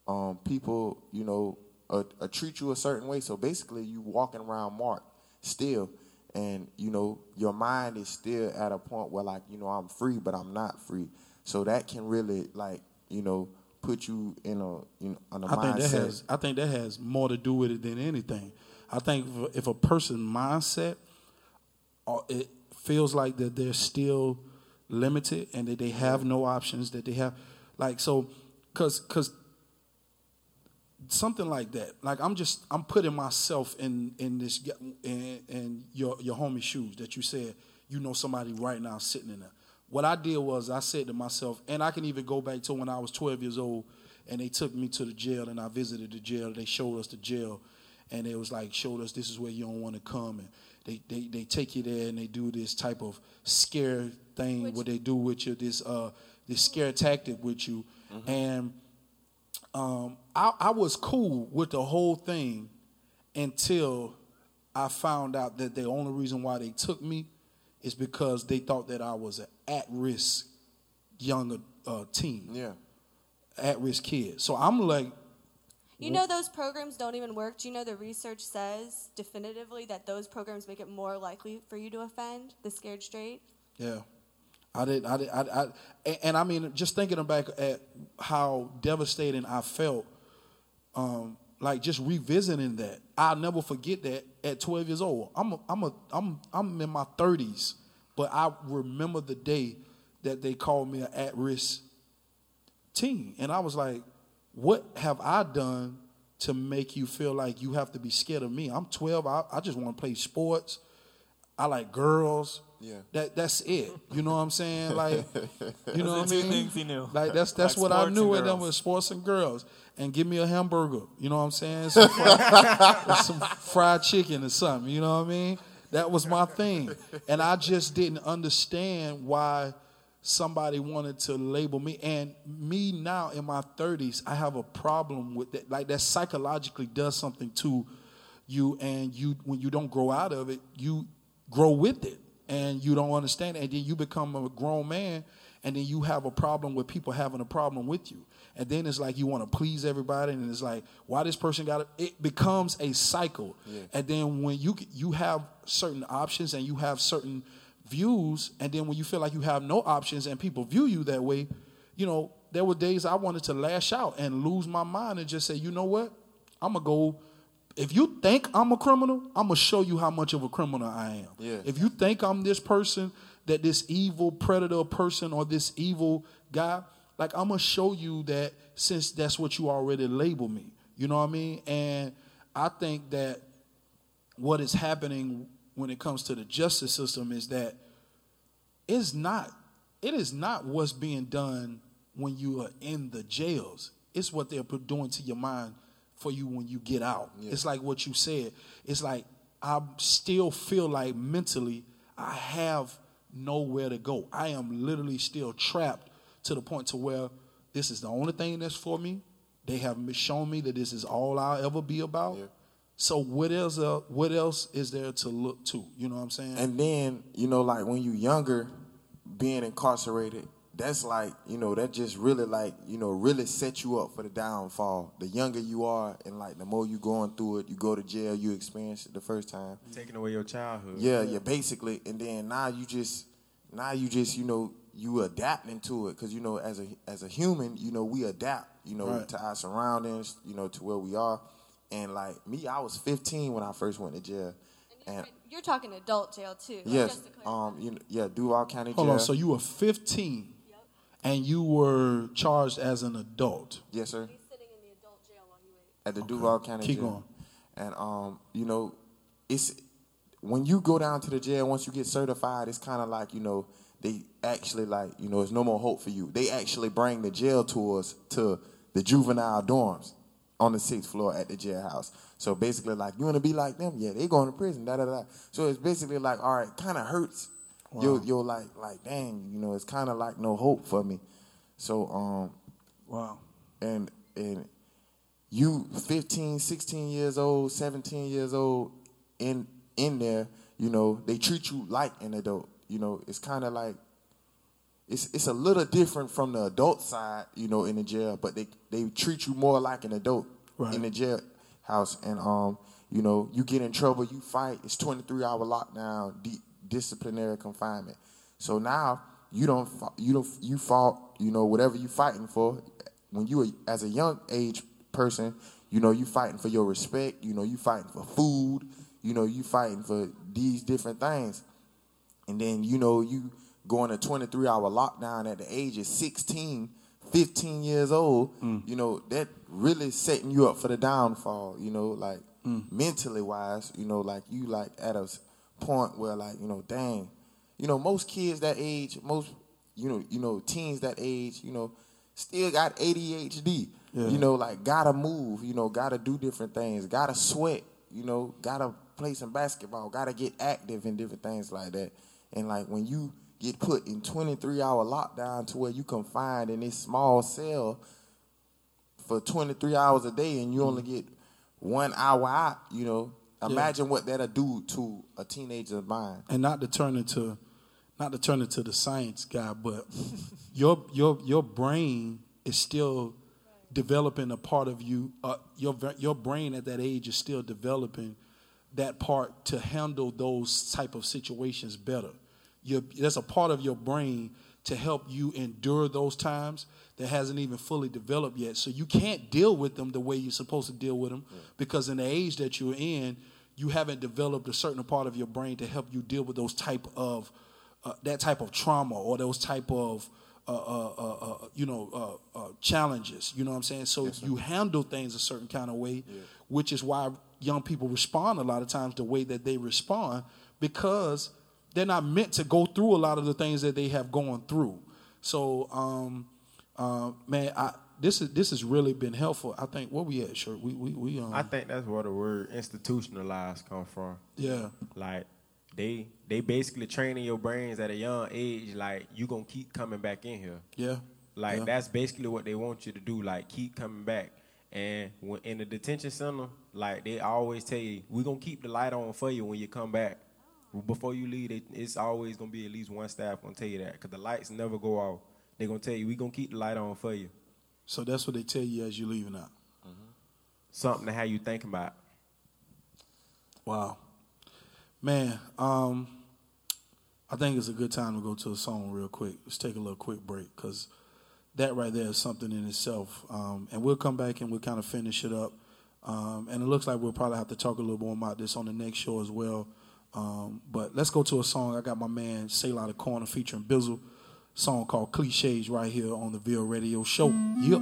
Um, people, you know, uh, uh, treat you a certain way. So basically, you walking around marked still, and you know your mind is still at a point where like you know I'm free, but I'm not free. So that can really like you know put you in a you know on a I think that has I think that has more to do with it than anything. I think if, if a person mindset, uh, it feels like that they're still limited and that they have no options. That they have, like so, cause cause something like that. Like I'm just I'm putting myself in in this in, in your your homie shoes that you said you know somebody right now sitting in there. What I did was I said to myself, and I can even go back to when I was 12 years old, and they took me to the jail, and I visited the jail. They showed us the jail, and it was like showed us this is where you don't want to come, and they, they they take you there and they do this type of scare thing, Which- what they do with you, this uh this scare tactic with you, and um, I, I was cool with the whole thing until I found out that the only reason why they took me is because they thought that I was an at-risk young uh, teen, Yeah. at-risk kid. So I'm like, You know those programs don't even work. Do you know the research says definitively that those programs make it more likely for you to offend the scared straight? Yeah, I did. I did. I, I and, I mean, just thinking back at how devastating I felt, um, like just revisiting that. I'll never forget that at 12 years old. I'm a, I'm a, I'm I'm in my 30s, but I remember the day that they called me an at-risk teen, and I was like, "What have I done to make you feel like you have to be scared of me?" I'm 12. I, I just want to play sports. I like girls. Yeah. That that's it. You know what I'm saying? Like, you know what I mean? things he knew. Like that's that's Like what I knew and and them girls. was sports and girls. And give me a hamburger. You know what I'm saying? Some fried, some fried chicken or something. You know what I mean? That was my thing. And I just didn't understand why somebody wanted to label me. And me now in my 30s, I have a problem with that. Like that psychologically does something to you and you when you don't grow out of it, you grow with it and you don't understand it. And then you become a grown man and then you have a problem with people having a problem with you. And then it's like you want to please everybody, and it's like why this person got it. It becomes a cycle. And then when you you have certain options and you have certain views, and then when you feel like you have no options and people view you that way, you know, there were days I wanted to lash out and lose my mind and just say, you know what, I'm gonna go. If you think I'm a criminal, I'm gonna show you how much of a criminal I am. Yeah. If you think I'm this person, that this evil predator person or this evil guy, like I'm gonna show you that since that's what you already label me. You know what I mean? And I think that what is happening when it comes to the justice system is that it's not it is not what's being done when you are in the jails. It's what they're doing to your mind for you when you get out. It's like what you said. It's like I still feel like mentally I have nowhere to go. I am literally still trapped to the point to where this is the only thing that's for me. They have shown me that this is all I'll ever be about. So what else? Uh, what else is there to look to? You know what I'm saying? And then, you know, like when you're younger, being incarcerated, that's like, you know, that just really like, you know, really set you up for the downfall. The younger you are and like the more you going through it, you go to jail, you experience it the first time. Taking away your childhood. Yeah, yeah, basically. And then now you just now you just, you know, you adapting to it cuz you know as a as a human, you know, we adapt, you know, Right. to our surroundings, you know, to where we are. And like me, I was 15 when I first went to jail. And You're talking adult jail too. yes, just to um, you know, yeah, Duval County Hold Jail. on. So you were 15, and you were charged as an adult. Yes, sir. He's sitting in the adult jail while you wait. At the Duval County Keep Jail. going. And um, you know, it's when you go down to the jail once you get certified, it's kind of like you know they actually like you know there's no more hope for you. They actually bring the jail tours to the juvenile dorms on the sixth floor at the jailhouse. So basically, like you want to be like them, yeah, they going to prison, da da da. So it's basically like, all right, kind of hurts. You're, you're like, like, dang, you know, it's kind of like no hope for me. So um, Wow. and and you 15 16 years old 17 years old in in there you know they treat you like an adult you know it's kind of like it's it's a little different from the adult side you know in the jail but they they treat you more like an adult Right. in the jail house and um you know you get in trouble you fight it's 23 hour lockdown disciplinary confinement. So now you don't you don't you fought you know whatever you fighting for. When you were as a young age person you know you fighting for your respect you know you fighting for food you know you fighting for these different things. And then you know you going a 23 hour lockdown at the age of 16 15 years old mm. you know that really setting you up for the downfall you know like mm. mentally wise you know like you like at a point where like you know dang you know most kids that age most you know you know teens that age you know still got ADHD Yeah. you know like gotta move you know gotta do different things gotta sweat you know gotta play some basketball gotta get active and different things like that. And like when you get put in 23 hour lockdown to where you confined in this small cell for 23 hours a day and you only mm. get one hour out, you know, Imagine what that'll do to a teenager's mind. and not to turn into not to turn into the science guy, but your your your brain is still developing a part of you. Uh, your your brain at that age is still developing that part to handle those type of situations better. Your, there's a part of your brain to help you endure those times that hasn't even fully developed yet. So you can't deal with them the way you're supposed to deal with them because in the age that you're in, you haven't developed a certain part of your brain to help you deal with those type of uh, that type of trauma or those type of uh, uh, uh, uh, you know uh, uh, challenges. You know what I'm saying? So you handle things a certain kind of way, which is why young people respond a lot of times the way that they respond because they're not meant to go through a lot of the things that they have gone through. So, um, uh, man, I, this is this has really been helpful. I think what we at, sure, we we we um, I think that's where the word institutionalized come from. yeah, Like they they basically training your brains at a young age. Like you gonna keep coming back in here. yeah, Like Yeah. that's basically what they want you to do. Like keep coming back. And when in the detention center, like they always tell you, we're gonna keep the light on for you when you come back. Before you leave, they, it's always gonna be at least one staff gonna tell you that, cause the lights never go off. They gonna tell you, we gonna keep the light on for you. So that's what they tell you as you're leaving out. Something to have you thinking about. Wow, man. Um, I think it's a good time to go to a song real quick. Let's take a little quick break because that right there is something in itself. Um, and we'll come back and we'll kind of finish it up. Um, and it looks like we'll probably have to talk a little more about this on the next show as well. Um, but let's go to a song. I got my man Selah the Corner featuring Bizzle. Song called Cliches right here on the Ville Radio Show. Yep.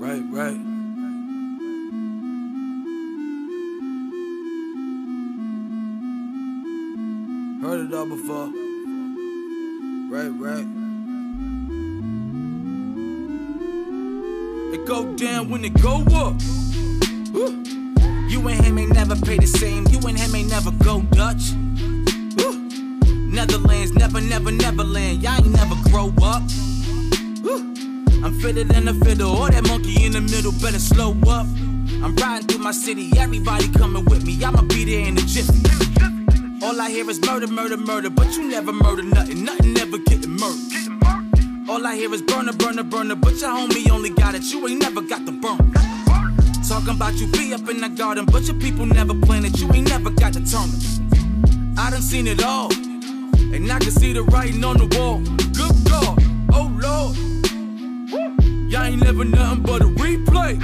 Right, right. Heard it all before. Right, right. It go down when it go up. Woo. You and him ain't never pay the same. You and him ain't never go Dutch. Netherlands, never, never, never land. Y'all ain't never grow up. Woo. I'm fitter than a fiddle, or that monkey in the middle better slow up. I'm riding through my city, everybody coming with me. I'ma be there in a jiffy. All I hear is murder, murder, murder, but you never murder nothing, nothing never getting murdered. All I hear is burner, burner, burner, but your homie only got it, you ain't never got the burn. Talking about you be up in the garden, but your people never planted, you ain't never got the turn. I done seen it all, and I can see the writing on the wall. Good God, oh Lord. Y'all ain't never nothing but a replay.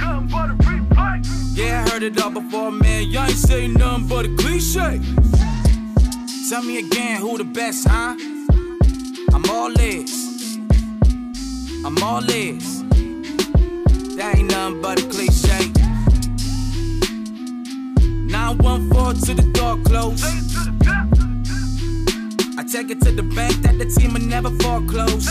Yeah, I heard it all before, man. Y'all ain't say nothing but a cliche. Tell me again who the best, huh? I'm all ears. I'm all ears. That ain't nothing but a cliche. 914 to the door close. Take it to the bank that the team will never foreclose.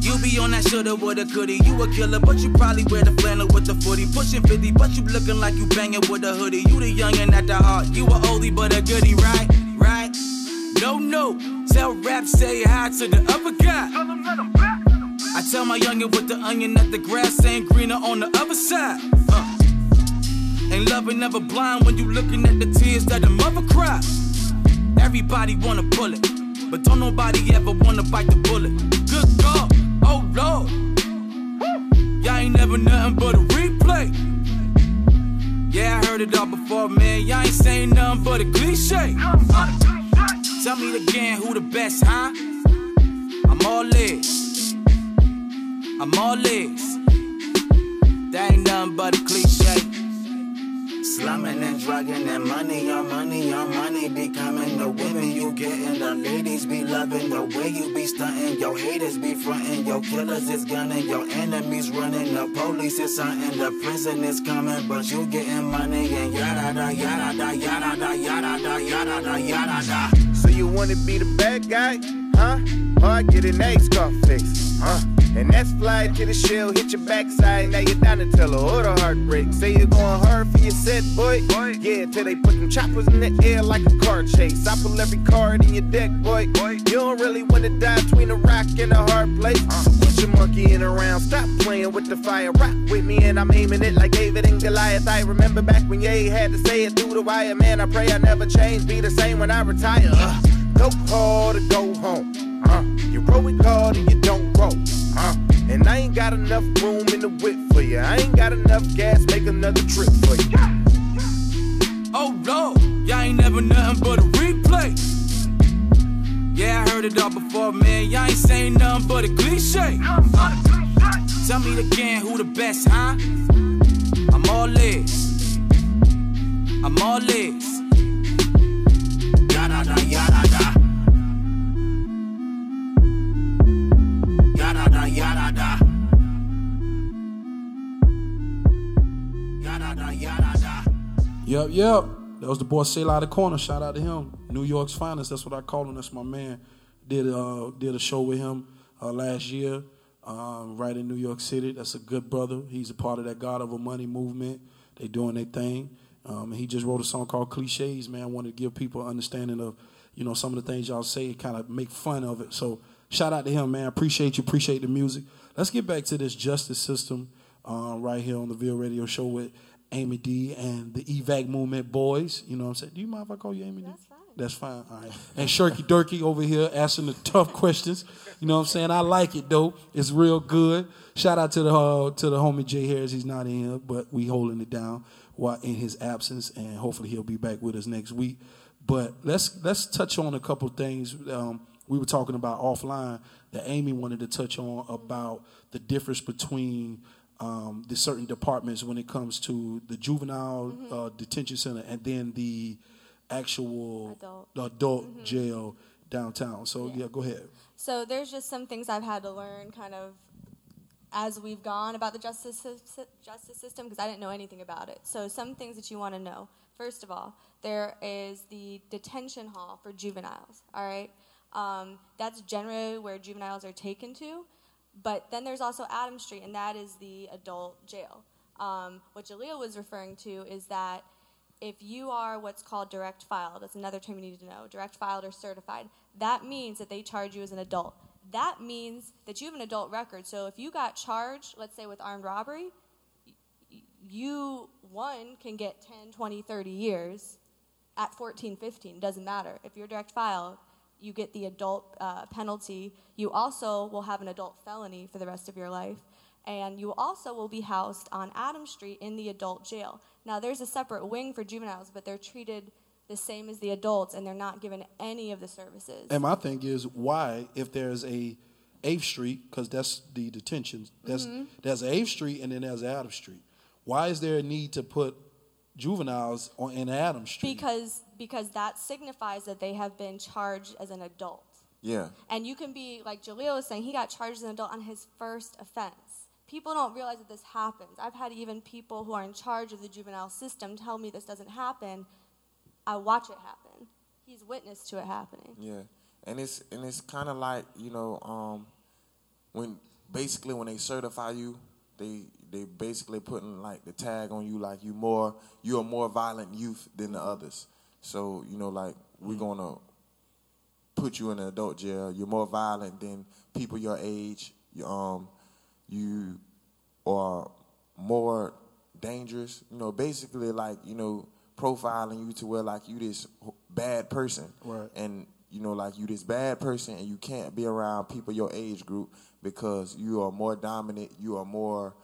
You be on that shoulda, woulda, coulda. You a killer, but you probably wear the flannel with the footy. Pushing 50, but you looking like you banging with a hoodie. You the youngin' at the heart. You a oldie, but a goodie, right? Right? No, no. Tell rap, say hi to the other guy. I tell my youngin' with the onion that the grass ain't greener on the other side. Uh. Ain't loving never blind when you looking at the tears that the mother cry. Everybody wanna pull it, but don't nobody ever wanna bite the bullet. Good God, oh Lord. Y'all ain't never nothing but a replay. Yeah, I heard it all before, man. Y'all ain't saying nothing but a cliche. Uh, tell me again who the best, huh? I'm all ears. I'm all ears. That ain't nothing but a cliche. Slumming and drugging and money on money on money be coming. The women you getting, the ladies be loving. The way you be stunting, your haters be fronting. Your killers is gunning, your enemies running. The police is hunting, the prison is coming. But you getting money and yada da yada da yada da yada da yada da yada da. So you wanna be the bad guy? Huh? Hard getting a scar fixed, huh? And that's fly to the shell, hit your backside. Now you're down to tell her, or the heartbreak. Say you're going hard for your set, boy. Yeah, till they put them choppers in the air like a car chase. I pull every card in your deck, boy. boy. You don't really want to die between a rock and a hard place. So put your monkey in around, stop playing with the fire. Rock with me, and I'm aiming it like David and Goliath. I remember back when Ye had to say it through the wire. Man, I pray I never change, be the same when I retire. Uh, go hard or go home. Uh, you roll it hard or you don't roll. Uh, and I ain't got enough room in the whip for you. I ain't got enough gas, make another trip for you. Oh Lord, y'all ain't never nothing but a replay. Yeah, I heard it all before, man. Y'all ain't saying nothing but a cliche. Uh, tell me again who the best, huh? I'm all ears. I'm all ears. Yada da yada da. Yada da yada da. Yada da yada da. Yep, yep. That was the boy Sail out of the corner. Shout out to him. New York's finest. That's what I call him. That's my man. Did uh did a show with him uh, last year, um, right in New York City. That's a good brother. He's a part of that God of Over Money movement. They doing their thing. Um, he just wrote a song called Cliches. Man, I wanted to give people an understanding of, you know, some of the things y'all say, and kind of make fun of it. So shout out to him, man. Appreciate you. Appreciate the music. Let's get back to this justice system uh, right here on the Ville Radio Show with Amy D and the EVAC movement boys. You know what I'm saying? Do you mind if I call you Amy D? That's fine. That's fine. All right. And Shirky Durkey over here asking the tough questions. You know what I'm saying? I like it though. It's real good. Shout out to the uh, to the homie Jay Harris. He's not in here, but we holding it down while in his absence, and hopefully he'll be back with us next week. But let's let's touch on a couple things. Um, we were talking about offline that Amy wanted to touch on about the difference between um, the certain departments when it comes to the juvenile uh, detention center and then the actual Adult. the adult jail downtown. So yeah. go ahead. So there's just some things I've had to learn kind of as we've gone about the justice justice system because I didn't know anything about it. So some things that you want to know. First of all, there is the detention hall for juveniles. All right, um, that's generally where juveniles are taken to. But then there's also Adam Street, and that is the adult jail. Um, what Jaleel was referring to is that if you are what's called direct filed, that's another term you need to know, direct filed or certified, that means that they charge you as an adult. That means that you have an adult record. So if you got charged, let's say with armed robbery, you, one, can get 10, 20, 30 years at 14, 15. Doesn't matter. If you're direct filed, you get the adult uh, penalty. You also will have an adult felony for the rest of your life. And you also will be housed on Adam Street in the adult jail. Now, there's a separate wing for juveniles, but they're treated the same as the adults and they're not given any of the services. And my thing is, why, if there's a Eighth Street, because that's the detention, that's Mhm. there's Eighth Street and then there's Adams Street. Why is there a need to put juveniles on in Adams Street? Because because that signifies that they have been charged as an adult. Yeah. And you can be like Jaleel was saying, he got charged as an adult on his first offense. People don't realize that this happens. I've had even people who are in charge of the juvenile system tell me this doesn't happen. I watch it happen. He's witness to it happening. Yeah, and it's and it's kind of like you know um, when basically when they certify you, they they basically putting like the tag on you like you more you're a more violent youth than the others. So you know like we're gonna put you in an adult jail. You're more violent than people your age. You, um, you are more dangerous. You know, basically like you know profiling you to where like you this bad person, Right. and you know like you this bad person, and you can't be around people your age group because you are more dominant. You are more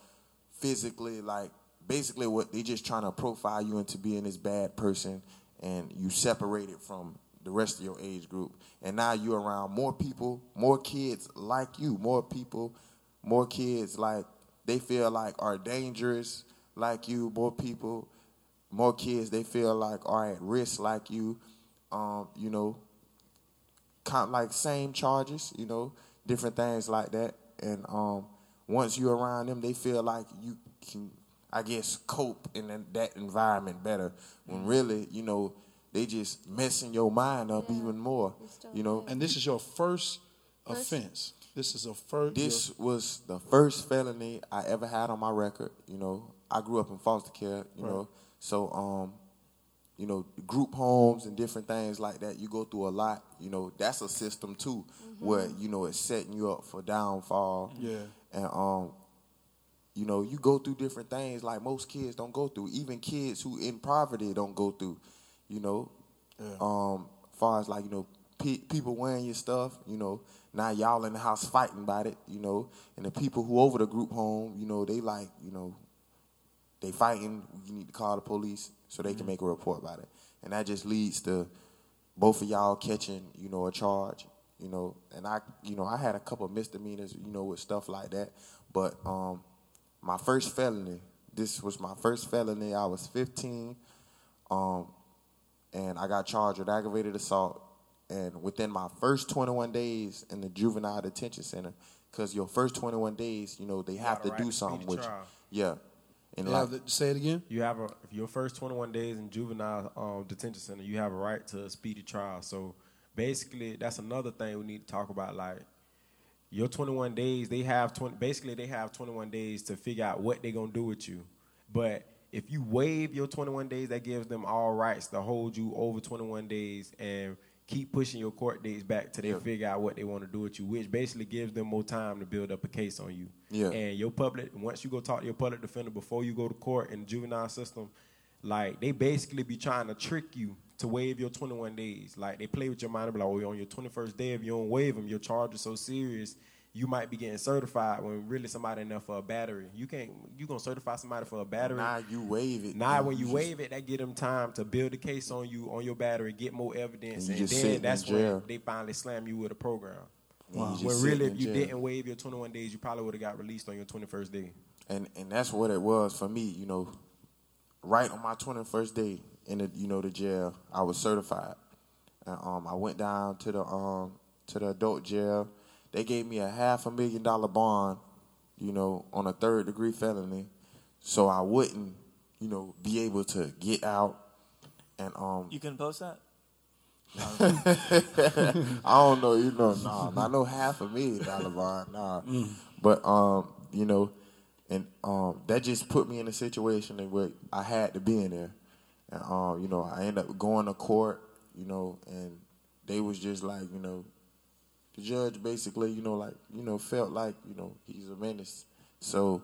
physically like basically what they just trying to profile you into being this bad person, and you separated from the rest of your age group, and now you're around more people, more kids like you, more people, more kids like they feel like are dangerous like you, more people, more kids they feel like are at risk like you, um, you know, kind of like same charges, you know, different things like that, and um, once you're around them, they feel like you can, I guess, cope in that- that environment better. When really, you know, they just messing your mind up even more. You know, And this is your first offense. This is a first. this was the first felony I ever had on my record. You know, I grew up in foster care. You Right. know, so um, you know, group homes and different things like that. You go through a lot. You know, that's a system too, where you know it's setting you up for downfall. Yeah. and um, you know, you go through different things like most kids don't go through. Even kids who in poverty don't go through. You know, um, far as like you know, pe- people wearing your stuff. You know, now y'all in the house fighting about it. You know, and the people who over the group home, you know, they like you know, they fighting. You need to call the police so they can make a report about it, and that just leads to both of y'all catching you know a charge. You know, and I you know I had a couple of misdemeanors. You know, with stuff like that, but um, my first felony. This was my first felony. I was 15. Um, and I got charged with aggravated assault. And within my first 21 days in the juvenile detention center, because your first 21 days, you know, they have to right do to something speedy with you. Yeah. And You like, have the- say it again. You have a if your first 21 days in juvenile um, detention center, you have a right to a speedy trial. So basically, that's another thing we need to talk about. Like your 21 days, they have 20. Basically, they have 21 days to figure out what they're gonna do with you. But if you waive your 21 days, that gives them all rights to hold you over 21 days and keep pushing your court dates back till they Yeah. figure out what they want to do with you, which basically gives them more time to build up a case on you. Yeah. And your public, once you go talk to your public defender before you go to court in the juvenile system, like they basically be trying to trick you to waive your 21 days. Like they play with your mind and be like, oh, on your 21st day, if you don't waive them, your charge is so serious, you might be getting certified when really somebody in there for a battery. You can't, you gonna certify somebody for a battery. now you waive it. Now, and when you waive it, that get them time to build a case on you on your battery, get more evidence, And and, then that's when they finally slam you with a program. Just When really, if you jail. didn't waive your 21 days, you probably would have got released on your 21st day. and and that's what it was for me. You know, right on my twenty first day in the you know the jail, I was certified, and um, I went down to the um to the adult jail. They gave me a half a million dollar bond, you know, on a third degree felony, so I wouldn't, you know, be able to get out. And um, You can post that. I don't know, you know, nah, not no half a million dollar bond, nah. But um, you know, and um, that just put me in a situation in where I had to be in there, and um, you know, I ended up going to court, you know, and they was just like, you know, the judge basically, you know, like, you know, felt like, you know, he's a menace, so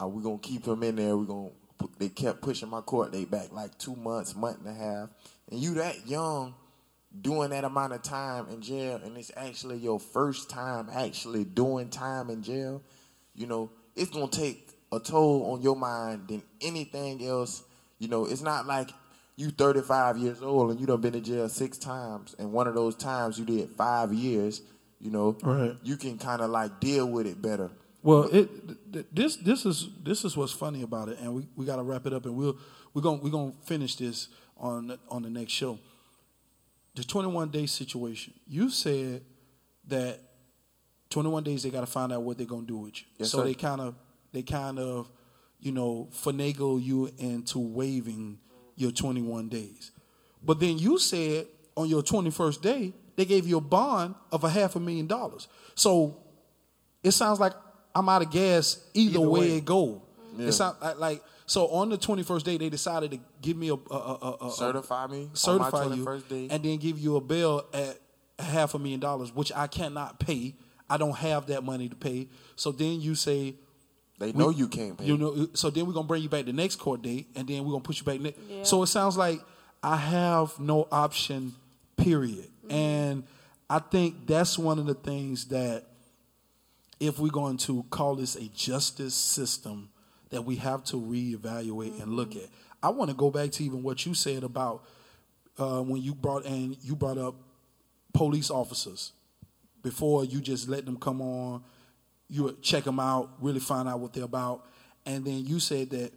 uh, we gonna keep him in there. We gonna. They kept pushing my court date back like two months, month and a half, and you that young doing that amount of time in jail and it's actually your first time actually doing time in jail, you know, it's gonna take a toll on your mind than anything else. You know, it's not like you 35 years old and you done been in jail six times and one of those times you did five years, you know, Right. you can kind of like deal with it better. Well, it th- th- this this is this is what's funny about it, and we, we got to wrap it up, and we'll we're gonna we're gonna finish this on the, on the next show. The 21 day situation. You said that 21 days they got to find out what they're gonna do with you. Yes, so sir. they kind of they kind of you know finagle you into waiving your 21 days. But then you said on your 21st day they gave you a bond of a half a million dollars. So it sounds like I'm out of gas either, Either way, way. it go. Yeah. It sound like, so on the 21st day they decided to give me a, a, a, a, Certify me certify you, day. and then give you a bill at a half a million dollars, which I cannot pay. I don't have that money to pay. So then you say They know you can't pay. You know, so then we're gonna bring you back the next court date, and then we're gonna put you back. Ne- Yeah. So it sounds like I have no option. Period. And I think that's one of the things that, if we're going to call this a justice system, that we have to reevaluate and look at. I want to go back to even what you said about uh, when you brought and you brought up police officers before you just let them come on you would check them out really find out what they're about and then you said that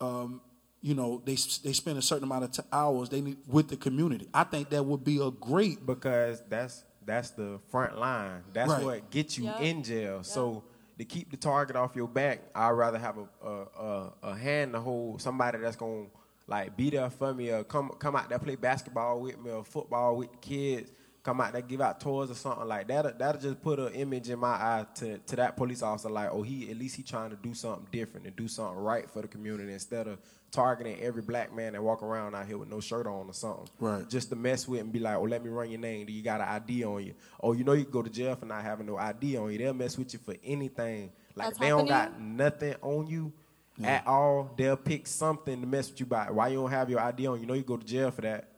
um, you know they they spend a certain amount of t- hours they need with the community i think that would be a great because that's that's the front line. That's Right. what gets you Yeah. in jail. So to keep the target off your back, I'd rather have a a, a, a hand to hold somebody that's gonna like be there for me or come come out there play basketball with me or football with the kids. Come out there, give out tours or something like that. That'll just put an image in my eye to, to that police officer, like, oh, he at least he trying to do something different and do something right for the community instead of targeting every black man that walk around out here with no shirt on or something. Right. Just to mess with and be like, oh, let me run your name. Do you got an ID on you? Oh, you know you can go to jail for not having no ID on you. They'll mess with you for anything. Like That's if they don't got nothing on you at all, they'll pick something to mess with you by. Why you don't have your ID on? You know you go to jail for that.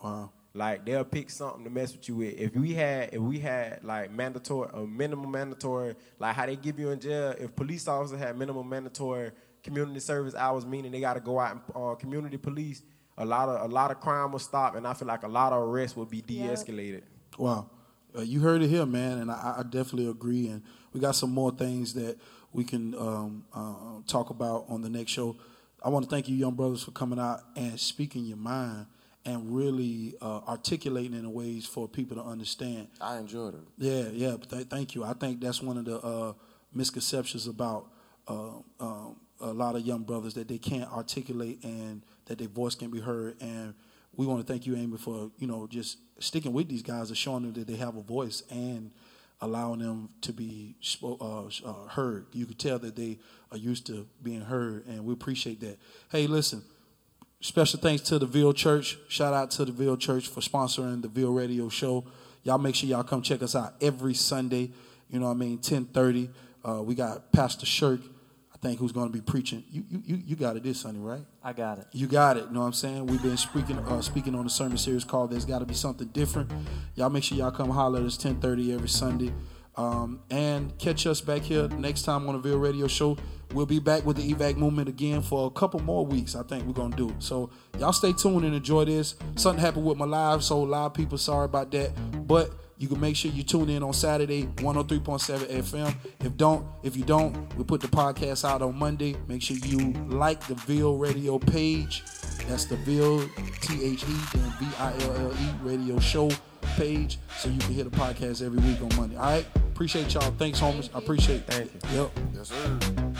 Wow. Like they'll pick something to mess with you with. If we had, if we had like mandatory, a minimum mandatory, like how they give you in jail. If police officers had minimum mandatory community service hours, meaning they got to go out and uh, community police, a lot of a lot of crime will stop, and I feel like a lot of arrests will be de-escalated. Wow. Uh, you heard it here, man, and I, I definitely agree. And we got some more things that we can um, uh, talk about on the next show. I want to thank you, young brothers, for coming out and speaking your mind and really uh, articulating in ways for people to understand. I enjoyed it. Yeah, yeah. Th- thank you. I think that's one of the uh, misconceptions about uh, um, a lot of young brothers that they can't articulate and that their voice can be heard. And we want to thank you, Amy, for you know just sticking with these guys and showing them that they have a voice and allowing them to be uh, uh, heard. You could tell that they are used to being heard, and we appreciate that. Hey, listen. Special thanks to the Ville Church. Shout out to the Ville Church for sponsoring the Ville Radio Show. Y'all make sure y'all come check us out every Sunday. You know what I mean? 1030. Uh, we got Pastor Shirk, I think, who's going to be preaching. You, you, you, you got it this Sunday, right? I got it. You got it. You know what I'm saying? We've been speaking uh, speaking on a sermon series called "There's Got to Be Something Different." Y'all make sure y'all come holler at us 10:30 every Sunday, um, and catch us back here next time on the Ville Radio Show. We'll be back with the EVAC movement again for a couple more weeks. I think we're gonna do. So y'all stay tuned and enjoy this. Something happened with my live, so live people, sorry about that. But you can make sure you tune in on Saturday, 103.7 FM. If don't, if you don't, we put the podcast out on Monday. Make sure you like the Ville Radio page. That's the Ville T H E then V I L L E Radio Show page, so you can hear the podcast every week on Monday. All right, appreciate y'all. Thanks, homies. I appreciate. Thank you. Yep. Yes, sir.